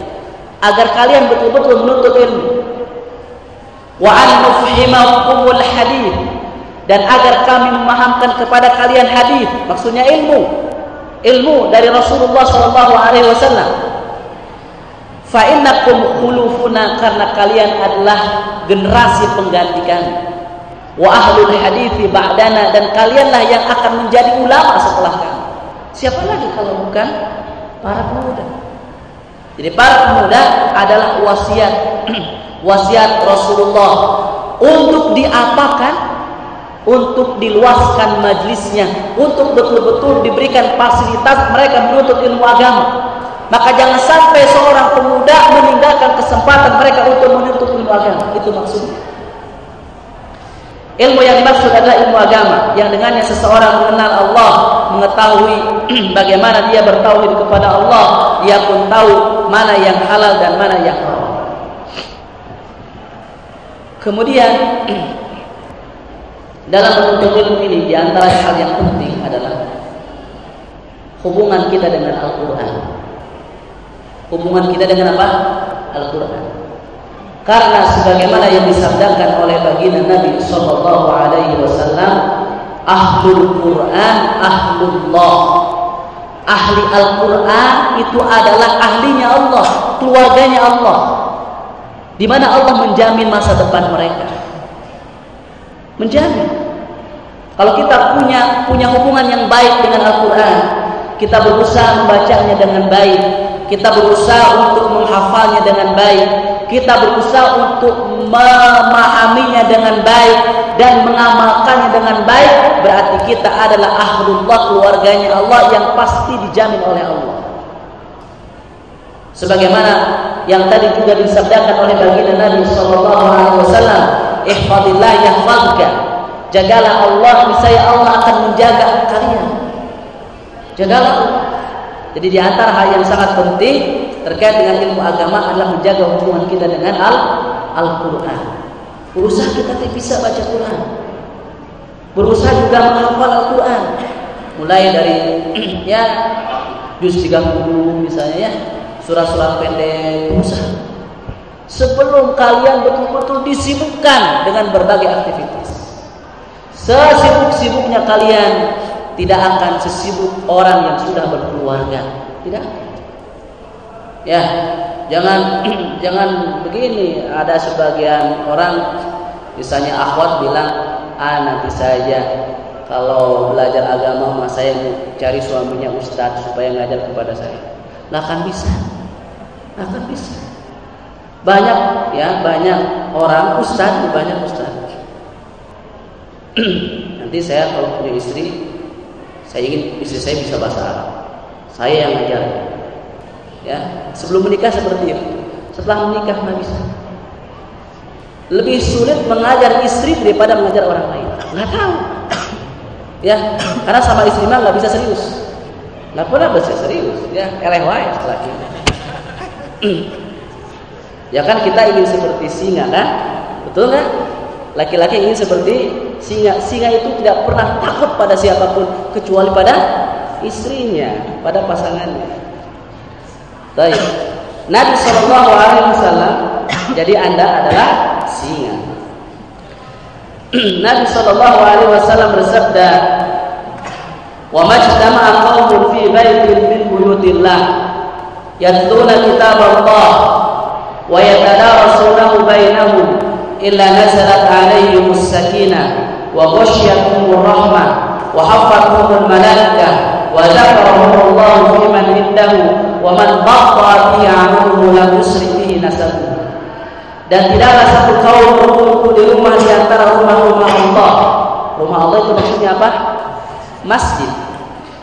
agar kalian betul-betul menuntut ilmu. Wa an nufhimakumul hadis dan agar kami memahamkan kepada kalian hadis, maksudnya ilmu ilmu dari Rasulullah sallallahu alaihi wasallam. Fa innakum khulufuna karena kalian adalah generasi pengganti kami. Wa ahlul hadithi ba'dana dan kalianlah yang akan menjadi ulama setelah kami. Siapa lagi kalau bukan para pemuda? Jadi para pemuda adalah wasiat wasiat Rasulullah untuk diapakan untuk diluaskan majlisnya, untuk betul-betul diberikan fasilitas mereka menuntut ilmu agama. Maka jangan sampai seorang pemuda meninggalkan kesempatan mereka untuk menuntut ilmu agama. Itu maksudnya. Ilmu yang dimaksud adalah ilmu agama yang dengannya seseorang mengenal Allah, mengetahui bagaimana dia bertauhid kepada Allah, dia pun tahu mana yang halal dan mana yang haram. Kemudian dalam menuntut ilmu ini di antara hal yang penting adalah hubungan kita dengan Al-Qur'an. Hubungan kita dengan apa? Al-Qur'an. Karena sebagaimana yang disabdakan oleh baginda Nabi sallallahu alaihi wasallam, ahlul Qur'an ahlullah. Ahli Al-Qur'an itu adalah ahlinya Allah, keluarganya Allah. Di mana Allah menjamin masa depan mereka menjamin. Kalau kita punya punya hubungan yang baik dengan Al-Qur'an, kita berusaha membacanya dengan baik, kita berusaha untuk menghafalnya dengan baik, kita berusaha untuk memahaminya dengan baik dan mengamalkannya dengan baik, berarti kita adalah ahlullah keluarganya Allah yang pasti dijamin oleh Allah. Sebagaimana yang tadi juga disabdakan oleh baginda Nabi sallallahu alaihi wasallam, ihfadillah jagalah Allah niscaya Allah akan menjaga kalian. Jagalah jadi di antara hal yang sangat penting terkait dengan ilmu agama adalah menjaga hubungan kita dengan Al Al-Qur'an. Berusaha kita bisa baca Quran. Berusaha juga menghafal Al-Qur'an. Mulai dari ya juz 30 misalnya ya, surah-surah pendek, berusaha sebelum kalian betul-betul disibukkan dengan berbagai aktivitas. Sesibuk-sibuknya kalian tidak akan sesibuk orang yang sudah berkeluarga. Tidak. Ya, jangan jangan begini. Ada sebagian orang misalnya akhwat bilang, "Ah, nanti saja kalau belajar agama mas saya cari suaminya ustadz supaya ngajar kepada saya." Lah kan bisa. Lah kan bisa. Banyak ya, banyak orang ustaz, banyak ustaz. Nanti saya kalau punya istri, saya ingin istri saya bisa bahasa Arab. Saya yang ngajar. Ya, sebelum menikah seperti itu. Setelah menikah nggak bisa. Lebih sulit mengajar istri daripada mengajar orang lain. Nggak tahu. Ya, karena sama istri mah nggak bisa serius. Nggak pernah bisa serius. Ya, eleh setelah ini. Ya kan kita ingin seperti singa kan? Betul kan? Laki-laki ingin seperti singa. Singa itu tidak pernah takut pada siapa pun kecuali pada istrinya, pada pasangannya. Baik. Nabi Shallallahu Alaihi Wasallam. Jadi anda adalah singa. Nabi Shallallahu Alaihi Wasallam bersabda, "Wa majtama'a qaumun fi baitin min buyutillah yatluna kitab Allah wa yatadarasunahu bainahum إلا نزلت عليهم السكينة وغشيتهم الرحمة وحفتهم الملائكة وذكرهم الله في من عنده ومن بطأ به عمله لم يسرع به نسبه dan tidaklah satu kaum berkumpul di rumah di antara rumah-rumah Allah. Rumah Allah itu maksudnya apa? Masjid.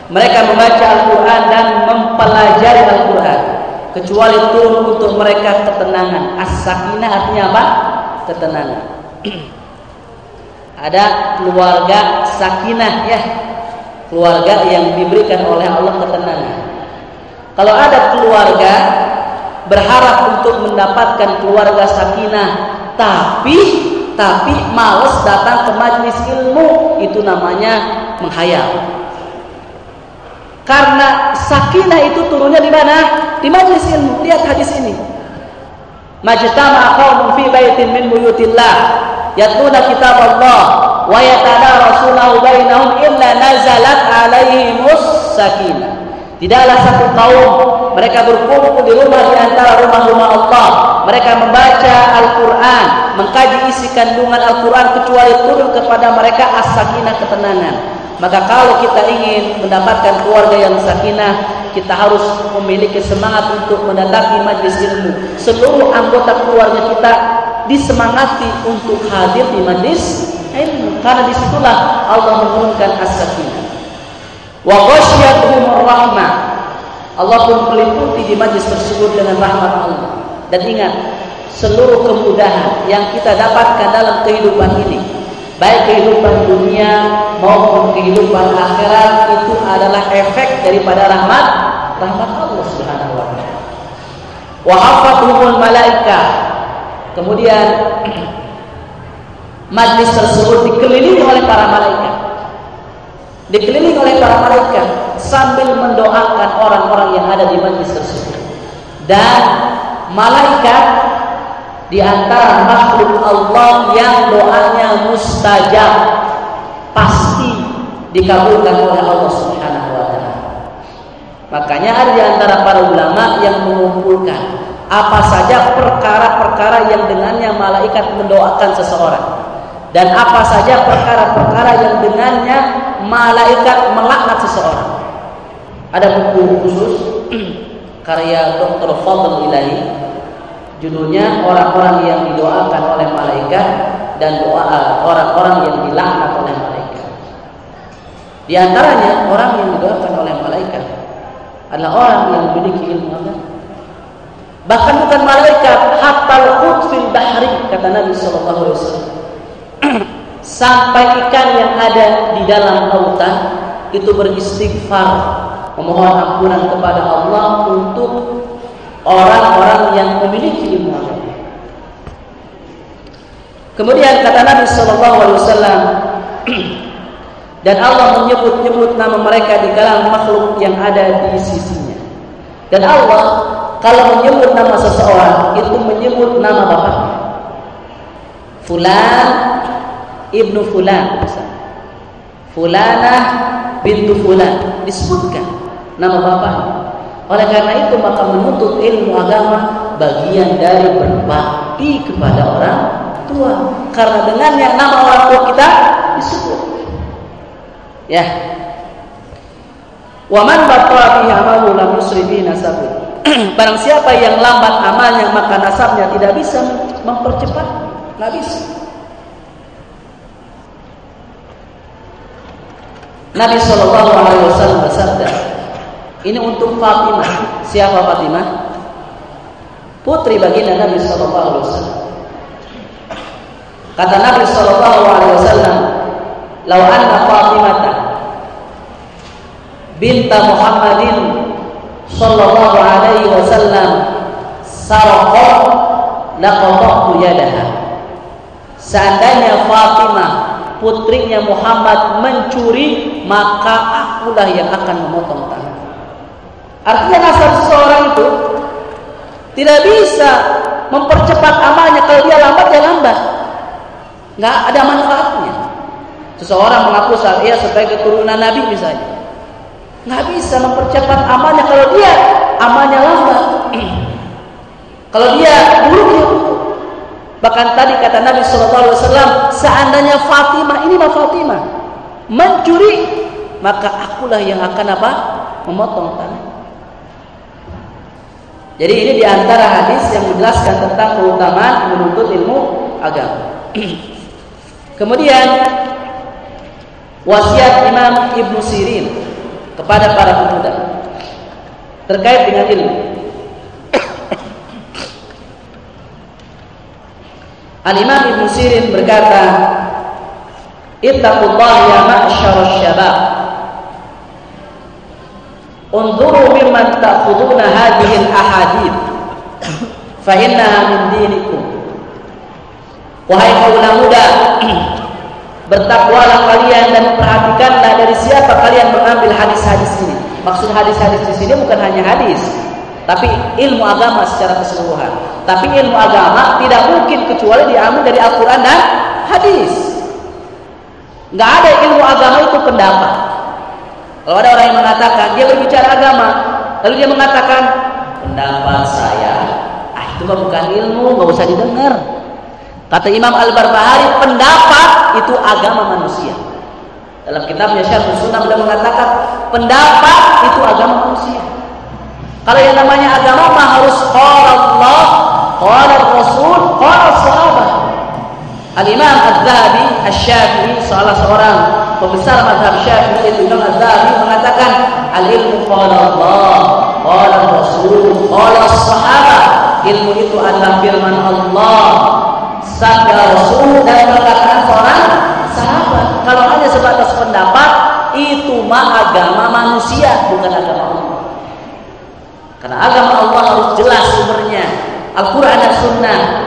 Mereka membaca Al-Quran dan mempelajari Al-Quran kecuali turun untuk mereka ketenangan. As-sakinah artinya apa? Ketenangan. Ada keluarga sakinah ya. keluarga yang diberikan oleh Allah ketenangan. Kalau ada keluarga berharap untuk mendapatkan keluarga sakinah, tapi tapi males datang ke majlis ilmu, itu namanya menghayal. Karena sakinah itu turunnya di mana? Di majlis ilmu. Lihat hadis ini. Majtama qaumun fi baitin min buyutillah yatluna kitab Allah wa yatadarasunahu bainahum illa nazalat alaihimus sakinah. Tidaklah satu kaum mereka berkumpul di rumah di antara rumah-rumah Allah. Mereka membaca Al-Quran, mengkaji isi kandungan Al-Quran kecuali turun kepada mereka as-sakinah ketenangan. Maka kalau kita ingin mendapatkan keluarga yang sakinah, kita harus memiliki semangat untuk mendatangi majlis ilmu. Seluruh anggota keluarga kita disemangati untuk hadir di majlis ilmu. Karena di situlah Allah menurunkan as-sakinah. Wa rahmah. Allah pun meliputi di majlis tersebut dengan rahmat Allah. Dan ingat, seluruh kemudahan yang kita dapatkan dalam kehidupan ini, baik kehidupan dunia maupun kehidupan akhirat itu adalah efek daripada rahmat rahmat Allah Subhanahu wa taala. Wa hafatuhumul malaika. Kemudian majlis tersebut dikelilingi oleh para malaikat. Dikelilingi oleh para malaikat sambil mendoakan orang-orang yang ada di majlis tersebut. Dan malaikat di antara makhluk Allah yang doanya mustajab pasti dikabulkan oleh Allah Subhanahu wa taala. Makanya ada di antara para ulama yang mengumpulkan apa saja perkara-perkara yang dengannya malaikat mendoakan seseorang dan apa saja perkara-perkara yang dengannya malaikat melaknat seseorang. Ada buku khusus karya Dr. Fadl Ilahi Judulnya orang-orang yang didoakan oleh malaikat dan doa orang-orang yang dilaknat oleh malaikat. Di antaranya orang yang didoakan oleh malaikat adalah orang yang memiliki ilmu. Bahkan bukan malaikat, hatta fil bahri kata Nabi sallallahu alaihi wasallam. Sampai ikan yang ada di dalam lautan itu beristighfar memohon ampunan kepada Allah untuk orang-orang yang memiliki ilmu agama. Kemudian kata Nabi Shallallahu Alaihi Wasallam dan Allah menyebut-nyebut nama mereka di kalangan makhluk yang ada di sisinya. Dan Allah kalau menyebut nama seseorang itu menyebut nama bapaknya. Fulan ibnu Fulan, Fulanah bintu Fulan disebutkan nama bapaknya. Oleh karena itu maka menuntut ilmu agama bagian dari berbakti kepada orang tua. Karena dengan yang nama orang tua kita disebut. Ya. Wa man batta bihi amalu lam yusri nasabu. Barang siapa yang lambat amalnya maka nasabnya tidak bisa mempercepat, nggak bisa. Nabi Shallallahu Alaihi Wasallam bersabda, ini untuk Fatimah. Siapa Fatimah? Putri baginda Nabi sallallahu alaihi wasallam. Kata Nabi sallallahu alaihi wasallam, "Lau anna Fatimah binta Muhammadin sallallahu alaihi wasallam sarqat laqata'tu yadaha." Seandainya Fatimah putrinya Muhammad mencuri, maka akulah yang akan memotong tangan. Artinya nasab seseorang itu tidak bisa mempercepat amalnya kalau dia lambat dia lambat. Nggak ada manfaatnya. Seseorang mengaku saya sebagai keturunan Nabi misalnya. Nggak bisa mempercepat amalnya kalau dia amalnya lambat. kalau dia buruk ya Bahkan tadi kata Nabi SAW, seandainya Fatimah ini mah Fatimah mencuri, maka akulah yang akan apa? Memotong tangan. Jadi ini di antara hadis yang menjelaskan tentang keutamaan menuntut ilmu agama. Kemudian wasiat Imam Ibnu Sirin kepada para pemuda terkait dengan ilmu. Al Imam Ibnu Sirin berkata, "Ittaqullah ya ma'syarasy syabab Unzuru mimman ta'khuduna hadhihi al-ahadith fa innaha min dinikum. Wahai kaum muda, bertakwalah kalian dan perhatikanlah dari siapa kalian mengambil hadis-hadis ini. Maksud hadis-hadis di sini bukan hanya hadis, tapi ilmu agama secara keseluruhan. Tapi ilmu agama tidak mungkin kecuali diambil dari Al-Quran dan hadis. Nggak ada ilmu agama itu pendapat. Kalau ada orang yang mengatakan dia berbicara agama, lalu dia mengatakan pendapat saya, ah itu mah bukan ilmu, nggak usah didengar. Kata Imam Al-Barbahari, pendapat itu agama manusia. Dalam kitabnya Syarh Sunnah sudah mengatakan pendapat itu agama manusia. Kalau yang namanya agama mah harus qala Allah, qala Rasul, qala sahabat. Al-Imam Az-Zahabi Asy-Syafi'i salah seorang pembesar mazhab Syafi'i Imam Az-Zahabi mengatakan al-ilmu qala Allah, qala Rasul, qala sahabat. Ilmu itu adalah firman Allah, sabda Rasul dan perkataan seorang sahabat. Kalau hanya sebatas pendapat, itu mah agama manusia, bukan agama Allah. Karena agama Allah harus jelas sumbernya, Al-Quran dan Sunnah.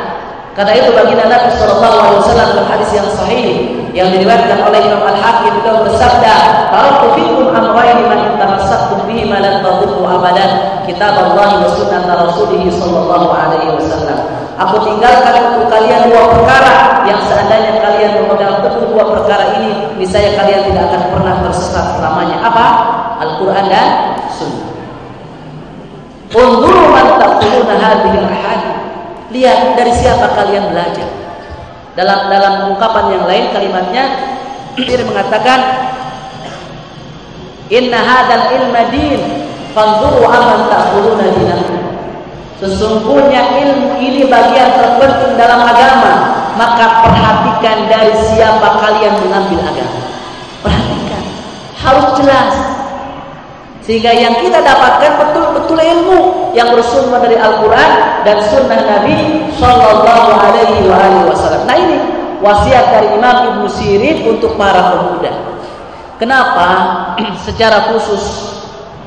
Karena itu baginda Nabi Shallallahu Alaihi Wasallam dalam hadis yang sahih yang diriwayatkan oleh Imam Al Hakim itu bersabda, "Taraktu fikum amrayn man tamassaktum bihi ma lan abadan, kitab Allah wa sunnah Rasulih Shallallahu Alaihi Wasallam." Aku tinggalkan untuk kalian dua perkara yang seandainya kalian memegang teguh dua perkara ini, niscaya kalian tidak akan pernah tersesat selamanya. Apa? Al-Quran dan Sunnah. Unzuru man taquluna hadhihi al-ahadith. Lihat dari siapa kalian belajar. Dalam dalam ungkapan yang lain kalimatnya dia mengatakan Inna hadzal ilma din fanzuru amman taquluna dinakum. Sesungguhnya ilmu ini bagian terpenting dalam agama, maka perhatikan dari siapa kalian mengambil agama. Perhatikan, harus jelas. Sehingga yang kita dapatkan betul-betul ilmu yang bersumber dari Al-Quran dan Sunnah Nabi Shallallahu Alaihi Wasallam. Nah ini wasiat dari Imam Ibnu Sirin untuk para pemuda. Kenapa secara khusus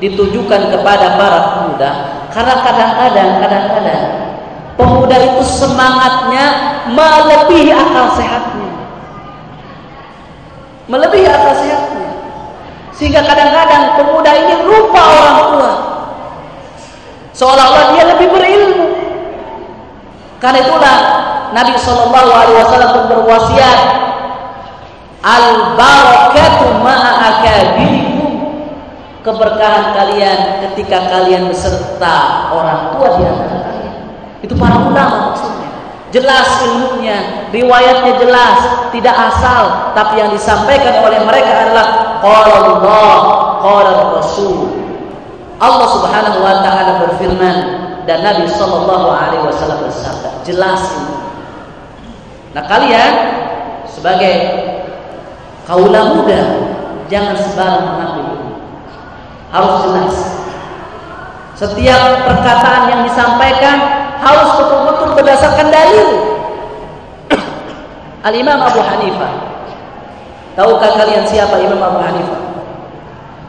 ditujukan kepada para pemuda? Karena kadang-kadang, kadang-kadang pemuda itu semangatnya melebihi akal sehatnya, melebihi akal sehatnya. Sehingga kadang-kadang pemuda ini lupa orang tua. Seolah-olah dia lebih berilmu. Karena itulah Nabi Shallallahu Alaihi Wasallam berwasiat al barakatu keberkahan kalian ketika kalian beserta orang tua di antara kalian. Itu para ulama. Jelas ilmunya, riwayatnya jelas, tidak asal, tapi yang disampaikan oleh mereka adalah qala Allah, Rasul. Allah Subhanahu wa taala berfirman dan Nabi sallallahu alaihi wasallam bersabda, jelas ini. Nah, kalian sebagai kaula muda jangan sembarang mengambil harus jelas. Setiap perkataan yang disampaikan harus betul-betul berdasarkan dalil. Al Imam Abu Hanifah. Tahukah kalian siapa Imam Abu Hanifah?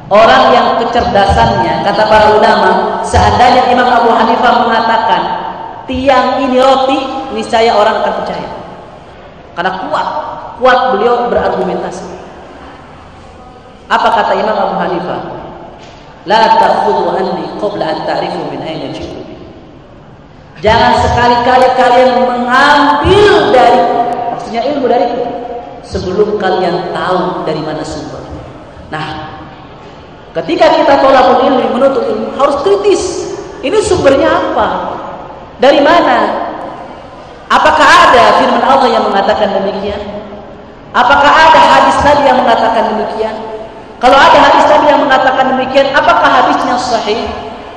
Orang yang kecerdasannya, kata para ulama, seandainya Imam Abu Hanifah mengatakan tiang ini roti, niscaya orang akan percaya. Karena kuat, kuat beliau berargumentasi. Apa kata Imam Abu Hanifah? La ta'khudhu anni qabla an ta'rifu min ayna ji'tu. Jangan sekali-kali kalian mengambil dari maksudnya ilmu dari sebelum kalian tahu dari mana sumbernya. Nah, ketika kita tolak ilmu menuntut ilmu harus kritis. Ini sumbernya apa? Dari mana? Apakah ada firman Allah yang mengatakan demikian? Apakah ada hadis Nabi yang mengatakan demikian? Kalau ada hadis Nabi yang mengatakan demikian, apakah hadisnya sahih?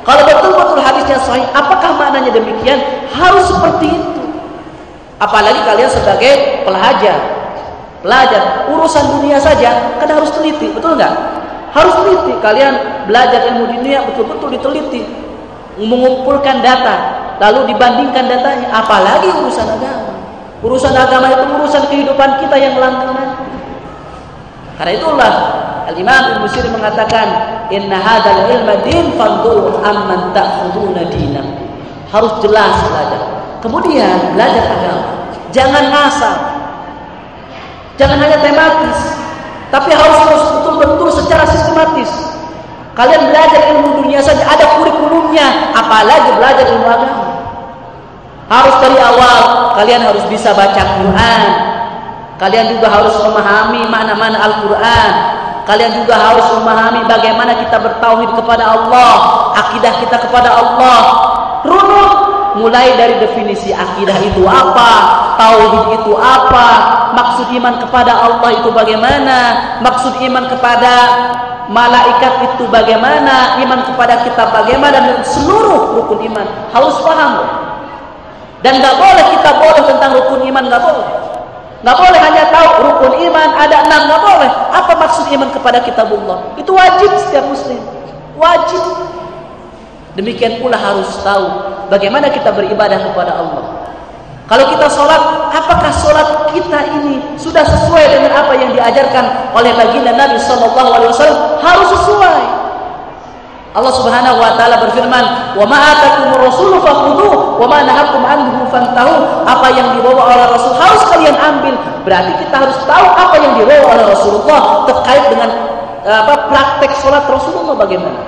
Kalau betul-betul hadisnya sahih, apakah maknanya demikian? Harus seperti itu. Apalagi kalian sebagai pelajar. Pelajar, urusan dunia saja kan harus teliti, betul nggak? Harus teliti. Kalian belajar ilmu dunia betul-betul diteliti. Mengumpulkan data, lalu dibandingkan datanya. Apalagi urusan agama. Urusan agama itu urusan kehidupan kita yang langgeng nanti. Karena itulah Al-Imam Sirin mengatakan, "Inna hadzal ilma din fanzuru amman ta'khuduna dinakum." Harus jelas belajar. Kemudian belajar agama. Jangan ngasal. Jangan hanya tematis, tapi harus terus betul-betul secara sistematis. Kalian belajar ilmu dunia saja ada kurikulumnya, apalagi belajar ilmu agama. Harus dari awal kalian harus bisa baca Quran. Kalian juga harus memahami mana-mana Al-Quran. Kalian juga harus memahami bagaimana kita bertauhid kepada Allah, akidah kita kepada Allah. Runut mulai dari definisi akidah itu apa, tauhid itu apa, maksud iman kepada Allah itu bagaimana, maksud iman kepada malaikat itu bagaimana, iman kepada kitab bagaimana dan seluruh rukun iman harus paham. Dan nggak boleh kita boleh tentang rukun iman nggak boleh. Nggak boleh hanya tahu rukun iman ada enam nggak boleh. Apa maksud iman kepada kitabullah? Itu wajib setiap muslim. Wajib. Demikian pula harus tahu bagaimana kita beribadah kepada Allah. Kalau kita sholat, apakah sholat kita ini sudah sesuai dengan apa yang diajarkan oleh baginda Nabi Sallallahu Alaihi Wasallam? Harus sesuai. Allah Subhanahu wa taala berfirman, "Wa ma atakumur rasulu fakhudhuh wa ma nahakum anhu fantahu." Apa yang dibawa oleh Rasul harus kalian ambil. Berarti kita harus tahu apa yang dibawa oleh Rasulullah terkait dengan apa praktek sholat Rasulullah bagaimana.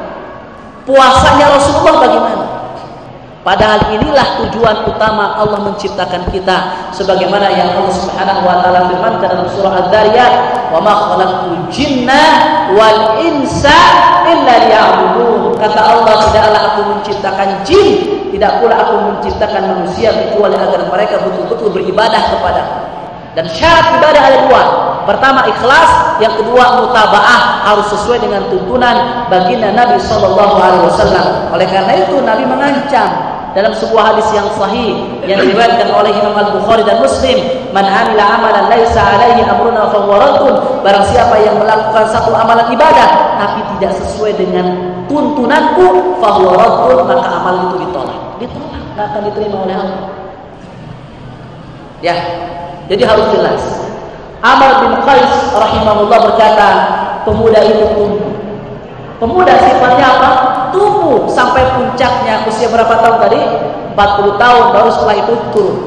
Puasanya Rasulullah bagaimana. Padahal inilah tujuan utama Allah menciptakan kita sebagaimana yang Allah Subhanahu wa taala firmankan dalam surah Ad-Dariyat, "Wa ma khalaqtul jinna wal insa illa liya'budun." Kata Allah, "Tidaklah aku menciptakan jin, tidak pula aku menciptakan manusia kecuali agar mereka betul-betul beribadah kepada Dan syarat ibadah ada dua. Pertama ikhlas, yang kedua mutabaah harus sesuai dengan tuntunan baginda Nabi Shallallahu Alaihi Wasallam. Oleh karena itu Nabi mengancam dalam sebuah hadis yang sahih yang diriwayatkan oleh Imam Al Bukhari dan Muslim, "Man amila amalan laisa alaihi amruna fahuwa Barang siapa yang melakukan satu amalan ibadah tapi tidak sesuai dengan tuntunanku, fahuwa maka amal itu ditolak. Ditolak, tidak akan diterima oleh Allah. Ya, jadi harus jelas. Amr bin Qais rahimahullah berkata, pemuda itu tumbuh. Pemuda sifatnya apa? Tumbuh sampai puncaknya usia berapa tahun tadi? 40 tahun baru setelah itu turun.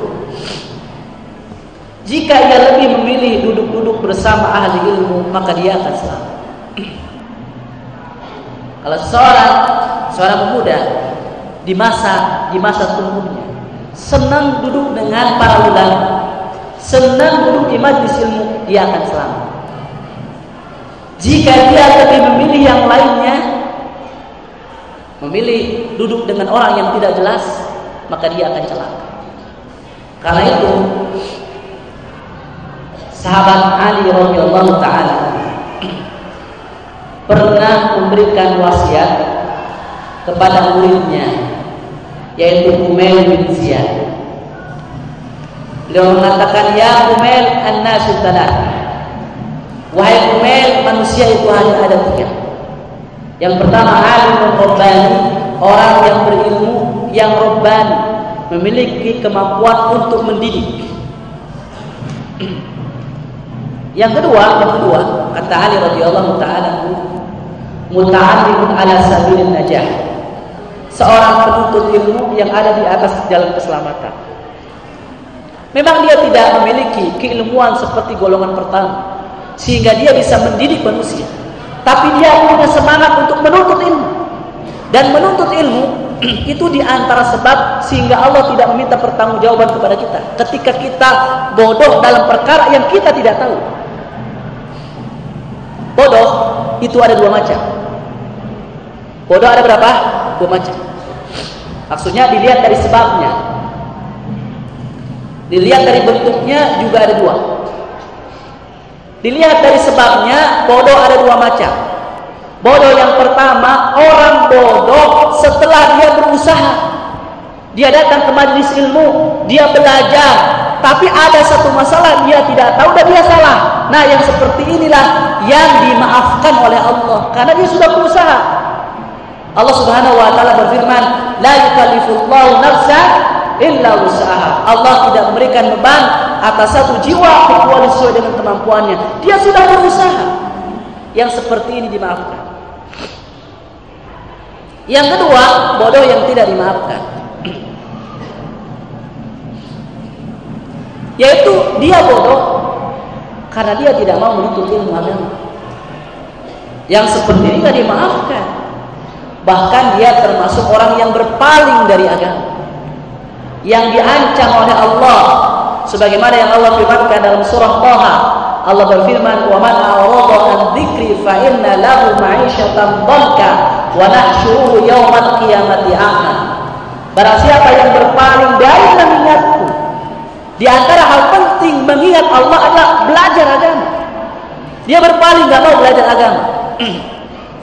Jika ia lebih memilih duduk-duduk bersama ahli ilmu, maka dia akan selamat. Kalau seorang seorang pemuda di masa di masa tumbuhnya senang duduk dengan para ulama, senang duduk di majlis ilmu, dia akan selamat. Jika dia lebih memilih yang lainnya, memilih duduk dengan orang yang tidak jelas, maka dia akan celaka. Karena itu, sahabat Ali radhiyallahu taala pernah memberikan wasiat kepada muridnya yaitu Umair bin Ziyad Beliau mengatakan ya Umail an-nasu Wahai Umail manusia itu hanya ada tiga. Yang pertama alim rabbani, orang yang berilmu yang rabbani, memiliki kemampuan untuk mendidik. Yang kedua, yang kedua, kata Ali radhiyallahu taala muta'allimun ala sabilin najah. Seorang penuntut ilmu yang ada di atas jalan keselamatan. Memang dia tidak memiliki keilmuan seperti golongan pertama sehingga dia bisa mendidik manusia. Tapi dia punya semangat untuk menuntut ilmu. Dan menuntut ilmu itu di antara sebab sehingga Allah tidak meminta pertanggungjawaban kepada kita ketika kita bodoh dalam perkara yang kita tidak tahu. Bodoh itu ada dua macam. Bodoh ada berapa? Dua macam. Maksudnya dilihat dari sebabnya. Dilihat dari bentuknya juga ada dua. Dilihat dari sebabnya, bodoh ada dua macam. Bodoh yang pertama, orang bodoh setelah dia berusaha. Dia datang ke majlis ilmu, dia belajar, tapi ada satu masalah dia tidak tahu dan dia salah. Nah, yang seperti inilah yang dimaafkan oleh Allah karena dia sudah berusaha. Allah Subhanahu wa taala berfirman, "La yukallifullahu nafsan illa usaha. Allah tidak memberikan beban atas satu jiwa kecuali sesuai dengan kemampuannya. Dia sudah berusaha. yang seperti ini dimaafkan. Yang kedua, bodoh yang tidak dimaafkan. Yaitu dia bodoh karena dia tidak mau menuntut ilmu agama. Yang seperti ini tidak dimaafkan. Bahkan dia termasuk orang yang berpaling dari agama. Yang diancam oleh Allah sebagaimana yang Allah firmankan dalam surah Taha Allah berfirman wa man a'rada an dzikri fa inna lahu ma'isyatan dhanka wa nahsyuruhu yaumal qiyamati a'ma Barang siapa yang berpaling dari mengingatku di antara hal penting mengingat Allah adalah belajar agama. Dia berpaling enggak mau belajar agama.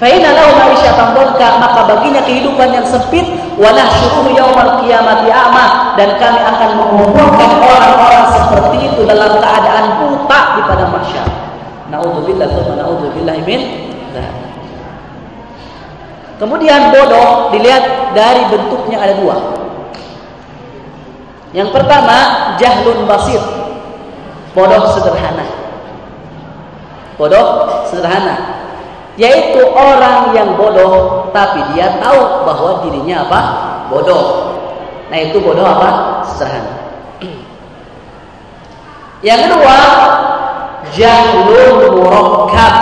Fa'inna lahu ma'isyatan dhanka maka baginya kehidupan yang sempit wa nahsyuruhu yaumal qiyamati a'ma dan kami akan mengumpulkan orang-orang seperti itu dalam keadaan buta di pada mahsyar. Nauzubillah tsumma naudzubillah min Kemudian bodoh dilihat dari bentuknya ada dua. Yang pertama jahlun basir. Bodoh sederhana. Bodoh sederhana yaitu orang yang bodoh tapi dia tahu bahwa dirinya apa? Bodoh. Nah itu bodoh apa? Sederhana. Yang kedua jahlul murakkab.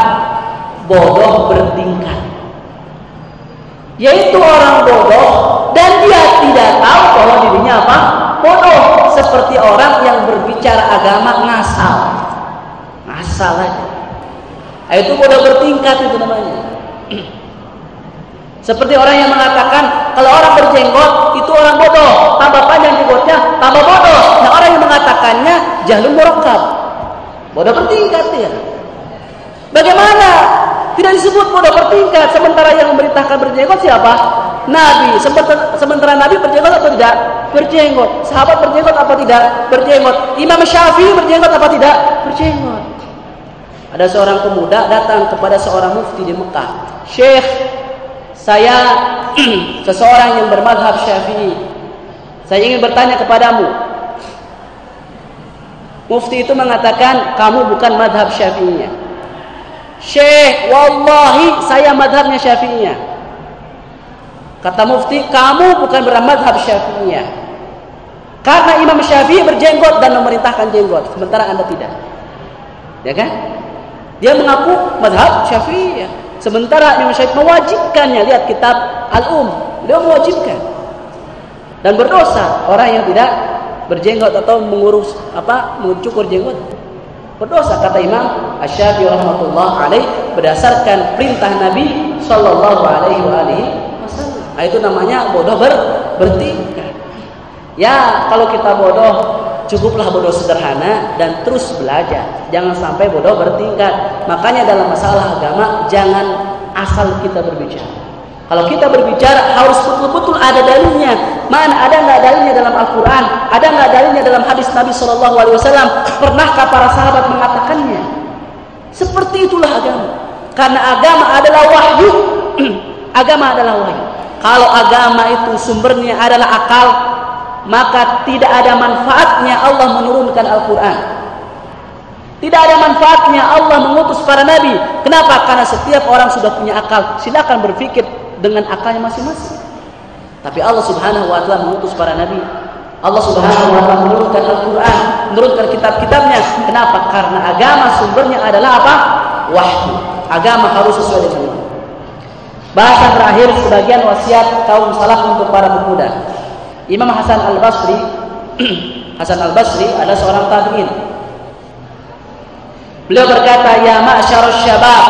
Bodoh bertingkat yaitu orang bodoh dan dia tidak tahu bahwa dirinya apa? Bodoh. Seperti orang yang berbicara agama ngasal. Ngasal aja Ah, itu bodoh bertingkat itu namanya. Seperti orang yang mengatakan kalau orang berjenggot itu orang bodoh, tambah panjang jenggotnya tambah bodoh. Nah orang yang mengatakannya jalur murakkab. Bodoh bertingkat ya. Bagaimana? Tidak disebut bodoh bertingkat sementara yang memberitakan berjenggot siapa? Nabi. Sementara, sementara Nabi berjenggot atau tidak? Berjenggot. Sahabat berjenggot apa tidak? Berjenggot. Imam Syafi'i berjenggot apa tidak? Berjenggot. Ada seorang pemuda datang kepada seorang mufti di Mekah. Syekh, saya seseorang yang bermadhab syafi'i. Saya ingin bertanya kepadamu. Mufti itu mengatakan, kamu bukan madhab syafi'inya. Syekh, wallahi saya madhabnya syafi'inya. Kata mufti, kamu bukan bermadhab syafi'inya. Karena Imam Syafi'i berjenggot dan memerintahkan jenggot, sementara Anda tidak. Ya kan? Dia mengaku madhab syafi'i. Sementara Imam Syafi'i mewajibkannya. Lihat kitab Al-Um. Dia mewajibkan. Dan berdosa orang yang tidak berjenggot atau mengurus apa mencukur jenggot. Berdosa kata Imam Asy-Syafi'i rahmatullah alaih berdasarkan perintah Nabi sallallahu alaihi wasallam. Nah, itu namanya bodoh ber bertingkah. Ya, kalau kita bodoh cukuplah bodoh sederhana dan terus belajar. Jangan sampai bodoh bertingkat. Makanya dalam masalah agama jangan asal kita berbicara. Kalau kita berbicara harus betul-betul ada dalilnya. Mana ada nggak dalilnya dalam Al-Quran? Ada nggak dalilnya dalam hadis Nabi Shallallahu Alaihi Wasallam? Pernahkah para sahabat mengatakannya? Seperti itulah agama. Karena agama adalah wahyu. agama adalah wahyu. Kalau agama itu sumbernya adalah akal, maka tidak ada manfaatnya Allah menurunkan Al-Quran. Tidak ada manfaatnya Allah mengutus para nabi. Kenapa? Karena setiap orang sudah punya akal. Silakan berpikir dengan akalnya masing-masing. Tapi Allah Subhanahu wa taala mengutus para nabi. Allah Subhanahu wa taala menurunkan Al-Qur'an, menurunkan kitab-kitabnya. Kenapa? Karena agama sumbernya adalah apa? Wahyu. Agama harus sesuai dengan itu. Bahasan terakhir sebagian wasiat kaum salaf untuk para pemuda. Imam Hasan Al Basri Hasan Al Basri ada seorang tabiin. Beliau berkata, "Ya ma'syarus syabab,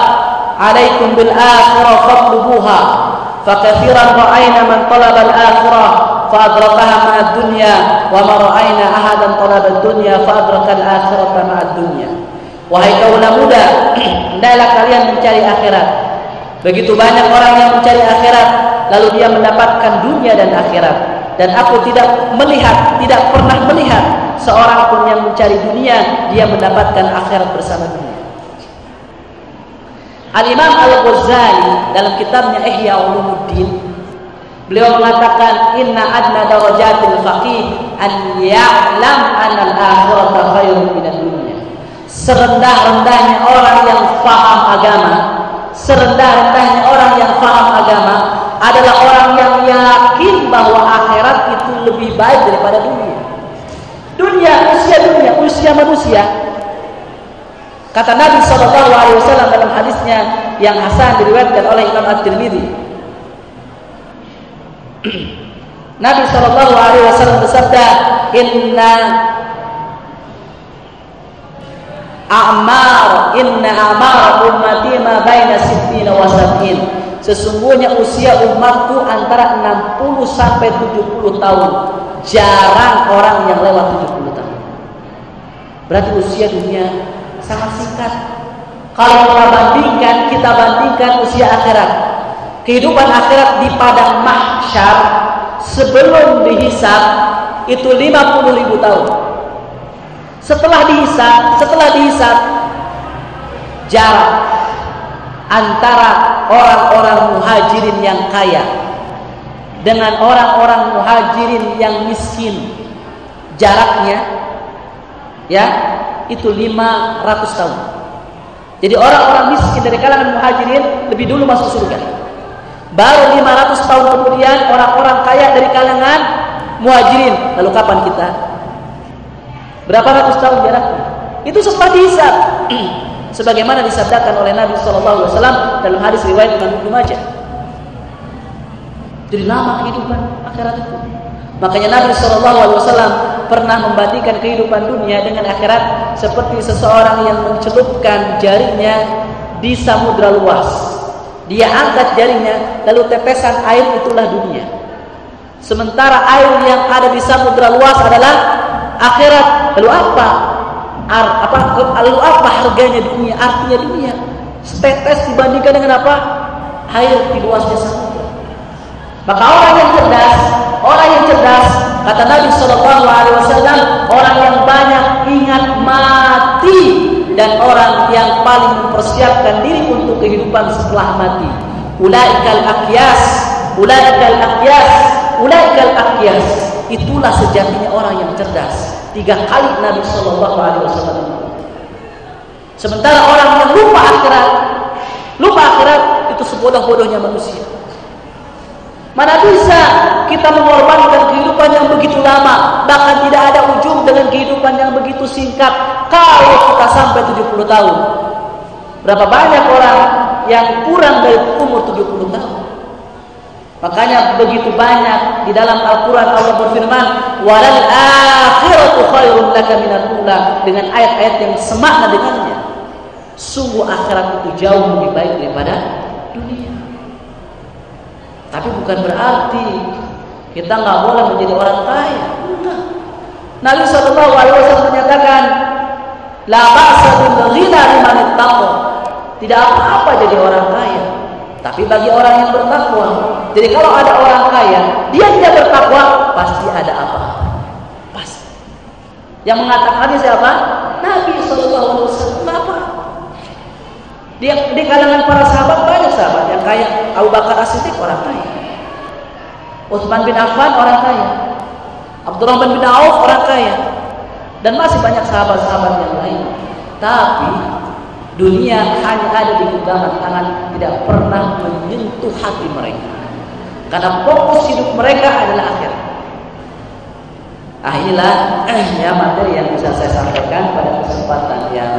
alaikum bil akhirah fatlubuha. Akhirah fa adrakaha ma'a dunya wa ma ra'ayna ahadan talaba dunya fa adraka al akhirata ma'a dunya." Wahai kaum muda, hendaklah kalian mencari akhirat. Begitu banyak orang yang mencari akhirat, lalu dia mendapatkan dunia dan akhirat dan aku tidak melihat, tidak pernah melihat seorang pun yang mencari dunia dia mendapatkan akhirat bersama dunia. Al-Imam Al-Ghazali dalam kitabnya Ihya Ulumuddin beliau mengatakan inna adna darajatil faqih an ya'lam anna al-akhirata khairun minad dunya. Serendah-rendahnya orang yang faham agama serendah-rendahnya orang yang paham agama adalah orang yang yakin bahwa lebih baik daripada dunia. Dunia, usia dunia, usia manusia. Kata Nabi Shallallahu Alaihi Wasallam dalam hadisnya yang Hasan diriwayatkan oleh Imam At-Tirmidzi. Nabi Shallallahu Alaihi Wasallam bersabda, Inna A'mar inna a'mar ummati ma baina sittina wa sab'in. Sesungguhnya usia umatku antara 60 sampai 70 tahun. Jarang orang yang lewat 70 tahun. Berarti usia dunia sangat singkat. Kalau kita bandingkan, kita bandingkan usia akhirat. Kehidupan akhirat di padang mahsyar sebelum dihisab itu 50 ribu tahun. Setelah dihisab, setelah dihisab jarak antara orang-orang muhajirin yang kaya dengan orang-orang muhajirin yang miskin jaraknya ya itu 500 tahun. Jadi orang-orang miskin dari kalangan muhajirin lebih dulu masuk surga. Baru 500 tahun kemudian orang-orang kaya dari kalangan muhajirin. Lalu kapan kita? Berapa ratus tahun jaraknya? Itu setelah dihisab. Sebagaimana disabdakan oleh Nabi Shallallahu Alaihi Wasallam dalam hadis riwayat Imam Ibnu Majah. Jadi lama kehidupan akhirat itu. Makanya Nabi Shallallahu Alaihi Wasallam pernah membandingkan kehidupan dunia dengan akhirat seperti seseorang yang mencelupkan jarinya di samudra luas. Dia angkat jarinya, lalu tetesan air itulah dunia. Sementara air yang ada di samudra luas adalah akhirat Lalu apa? Ar, apa lalu apa harganya dunia? Artinya dunia. Setetes dibandingkan dengan apa? Air di luasnya samudra. Maka orang yang cerdas, orang yang cerdas, kata Nabi Shallallahu Alaihi Wasallam, orang yang banyak ingat mati dan orang yang paling mempersiapkan diri untuk kehidupan setelah mati. Ulaikal akyas, ulaikal akyas, ulaikal akyas. Itulah sejatinya orang yang cerdas. Tiga kali Nabi Shallallahu Alaihi Wasallam. Sementara orang yang lupa akhirat, lupa akhirat itu sebodoh-bodohnya manusia. Mana bisa kita mengorbankan kehidupan yang begitu lama, bahkan tidak ada ujung dengan kehidupan yang begitu singkat kalau kita sampai 70 tahun. Berapa banyak orang yang kurang dari umur 70 tahun. Makanya begitu banyak di dalam Al-Quran Allah berfirman, "Walal akhiratu khairun laka minal ula" dengan ayat-ayat yang semakna dengannya. Sungguh akhirat itu jauh lebih baik daripada dunia. Tapi bukan berarti kita nggak boleh menjadi orang kaya. Enggak. Nabi Shallallahu Alaihi Wasallam menyatakan, "La ba'sa bil ghina Tidak apa-apa jadi orang kaya. Tapi bagi orang yang bertakwa, jadi kalau ada orang kaya, dia tidak bertakwa, pasti ada apa? Pasti. Yang mengatakannya siapa? Nabi Shallallahu Alaihi Wasallam. Dia di kalangan para sahabat banyak sahabat yang kaya. Abu Bakar As-Siddiq orang kaya. Utsman bin Affan orang kaya. Abdurrahman bin Auf orang kaya. Dan masih banyak sahabat-sahabat yang lain. Tapi dunia hanya ada di genggaman tangan, tidak pernah menyentuh hati mereka. Karena fokus hidup mereka adalah akhir. Ah inilah eh, ya materi yang bisa saya sampaikan pada kesempatan yang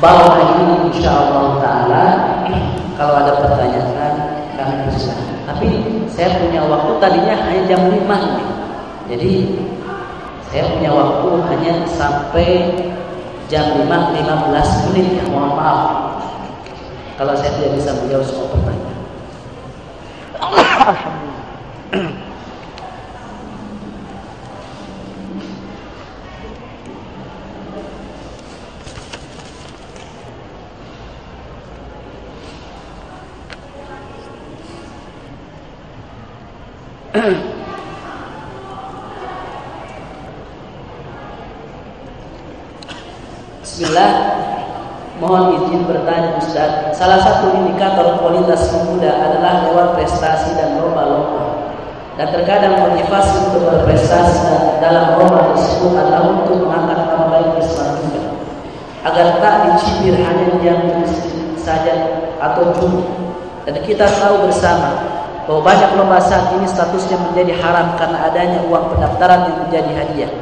bawah ini insya Allah Taala kalau ada pertanyaan kami bisa. Tapi saya punya waktu tadinya hanya jam 5 nih. Jadi saya punya waktu hanya sampai jam 5 15 menit ya mohon maaf kalau saya tidak bisa menjawab semua pertanyaan. Bismillah Mohon izin bertanya Ustaz Salah satu indikator kualitas pemuda adalah lewat prestasi dan lomba-lomba Dan terkadang motivasi untuk berprestasi dalam lomba tersebut adalah untuk mengangkat nama baik Islam Agar tak dicibir hanya diam saja atau judi. Dan kita tahu bersama bahwa banyak lomba saat ini statusnya menjadi haram karena adanya uang pendaftaran yang menjadi hadiah.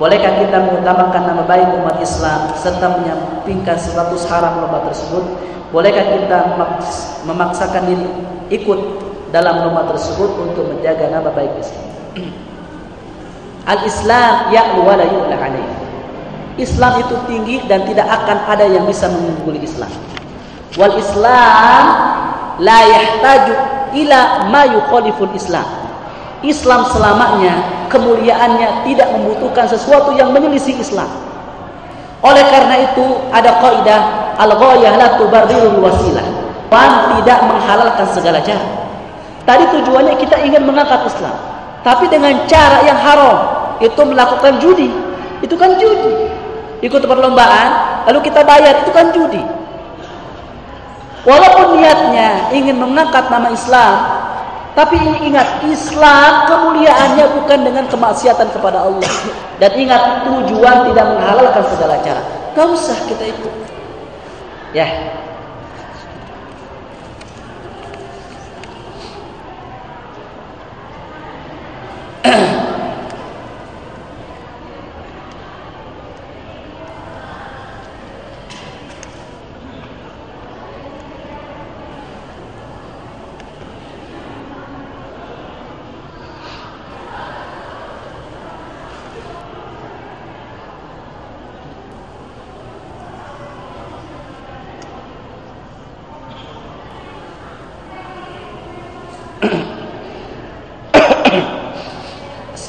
Bolehkah kita mengutamakan nama baik umat Islam serta menyampingkan status haram lomba tersebut? Bolehkah kita memaksakan diri ikut dalam lomba tersebut untuk menjaga nama baik Islam? Al-Islam ya'lu wa Islam itu tinggi dan tidak akan ada yang bisa mengungguli Islam. Wal Islam la yahtaju ila ma yukhaliful Islam. Islam selamanya kemuliaannya tidak membutuhkan sesuatu yang menyelisih Islam. Oleh karena itu ada kaidah al-ghayah la tubarrirul wasilah. Pan tidak menghalalkan segala cara. Tadi tujuannya kita ingin mengangkat Islam, tapi dengan cara yang haram, itu melakukan judi. Itu kan judi ikut perlombaan, lalu kita bayar, itu kan judi. Walaupun niatnya ingin mengangkat nama Islam, tapi ingat Islam kemuliaannya bukan dengan kemaksiatan kepada Allah. Dan ingat tujuan tidak menghalalkan segala cara. Gak usah kita ikut. Ya,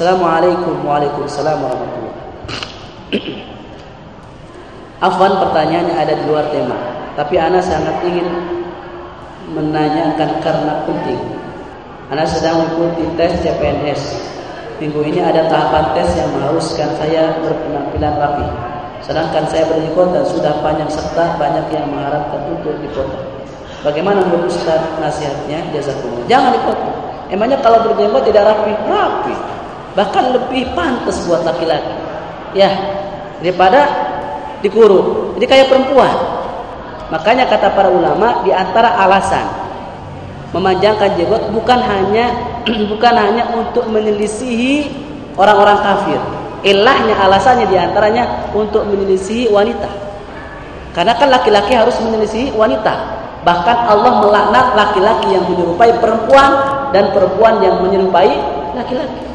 Assalamualaikum Waalaikumsalam warahmatullahi Afwan pertanyaannya ada di luar tema Tapi Ana sangat ingin menanyakan karena penting Ana sedang mengikuti tes CPNS Minggu ini ada tahapan tes yang mengharuskan saya berpenampilan rapi Sedangkan saya berikut dan sudah panjang serta banyak yang mengharapkan untuk dipotong Bagaimana menurut Ustaz nasihatnya? Jazakumullah. Jangan dipotong. Emangnya kalau berjenggot tidak rapi? Rapi bahkan lebih pantas buat laki-laki. Ya daripada dikurung jadi kayak perempuan. Makanya kata para ulama di antara alasan memanjangkan jenggot bukan hanya bukan hanya untuk menyelisihi orang-orang kafir. Ilahnya alasannya di antaranya untuk menyelisihi wanita. Karena kan laki-laki harus menyelisihi wanita. Bahkan Allah melaknat laki-laki yang menyerupai perempuan dan perempuan yang menyerupai laki-laki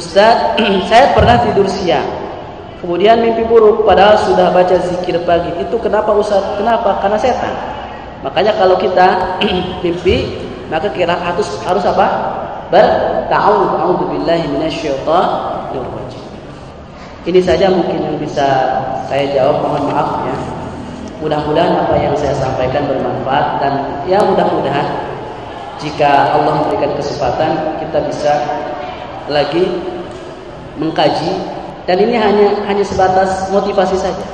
Ustaz, saya pernah tidur siang. Kemudian mimpi buruk padahal sudah baca zikir pagi. Itu kenapa Ustaz? Kenapa? Karena setan. Makanya kalau kita mimpi, maka kita harus harus apa? Berta'awudz. A'udzu minasyaitonir rajim. Ini saja mungkin yang bisa saya jawab. Mohon maaf ya. Mudah-mudahan apa yang saya sampaikan bermanfaat dan ya mudah-mudahan jika Allah memberikan kesempatan kita bisa lagi mengkaji dan ini hanya hanya sebatas motivasi saja.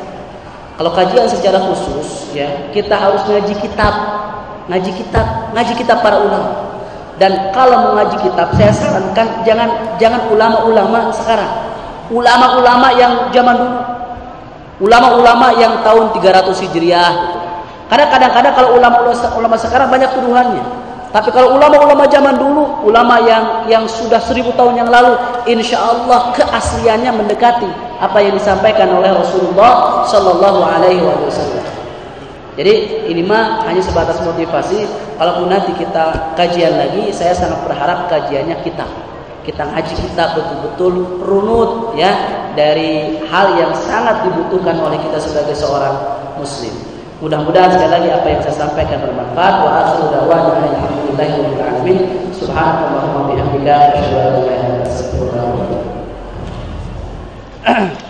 Kalau kajian secara khusus ya, kita harus ngaji kitab, ngaji kitab, ngaji kitab para ulama. Dan kalau mengaji kitab, saya sarankan jangan jangan ulama-ulama sekarang. Ulama-ulama yang zaman dulu. Ulama-ulama yang tahun 300 Hijriah Karena kadang-kadang kalau ulama-ulama sekarang banyak tuduhannya. Tapi kalau ulama-ulama zaman dulu, ulama yang yang sudah seribu tahun yang lalu, insya Allah keasliannya mendekati apa yang disampaikan oleh Rasulullah Shallallahu Alaihi Wasallam. Jadi ini mah hanya sebatas motivasi. Kalaupun nanti kita kajian lagi, saya sangat berharap kajiannya kita. Kita ngaji kita betul-betul runut ya dari hal yang sangat dibutuhkan oleh kita sebagai seorang muslim. Mudah-mudahan sekali lagi apa yang saya sampaikan bermanfaat. Wa akhiru da'wana alhamdulillahi rabbil alamin. Subhanallahumma bihamdika asyhadu an la ilaha illa anta astaghfiruka.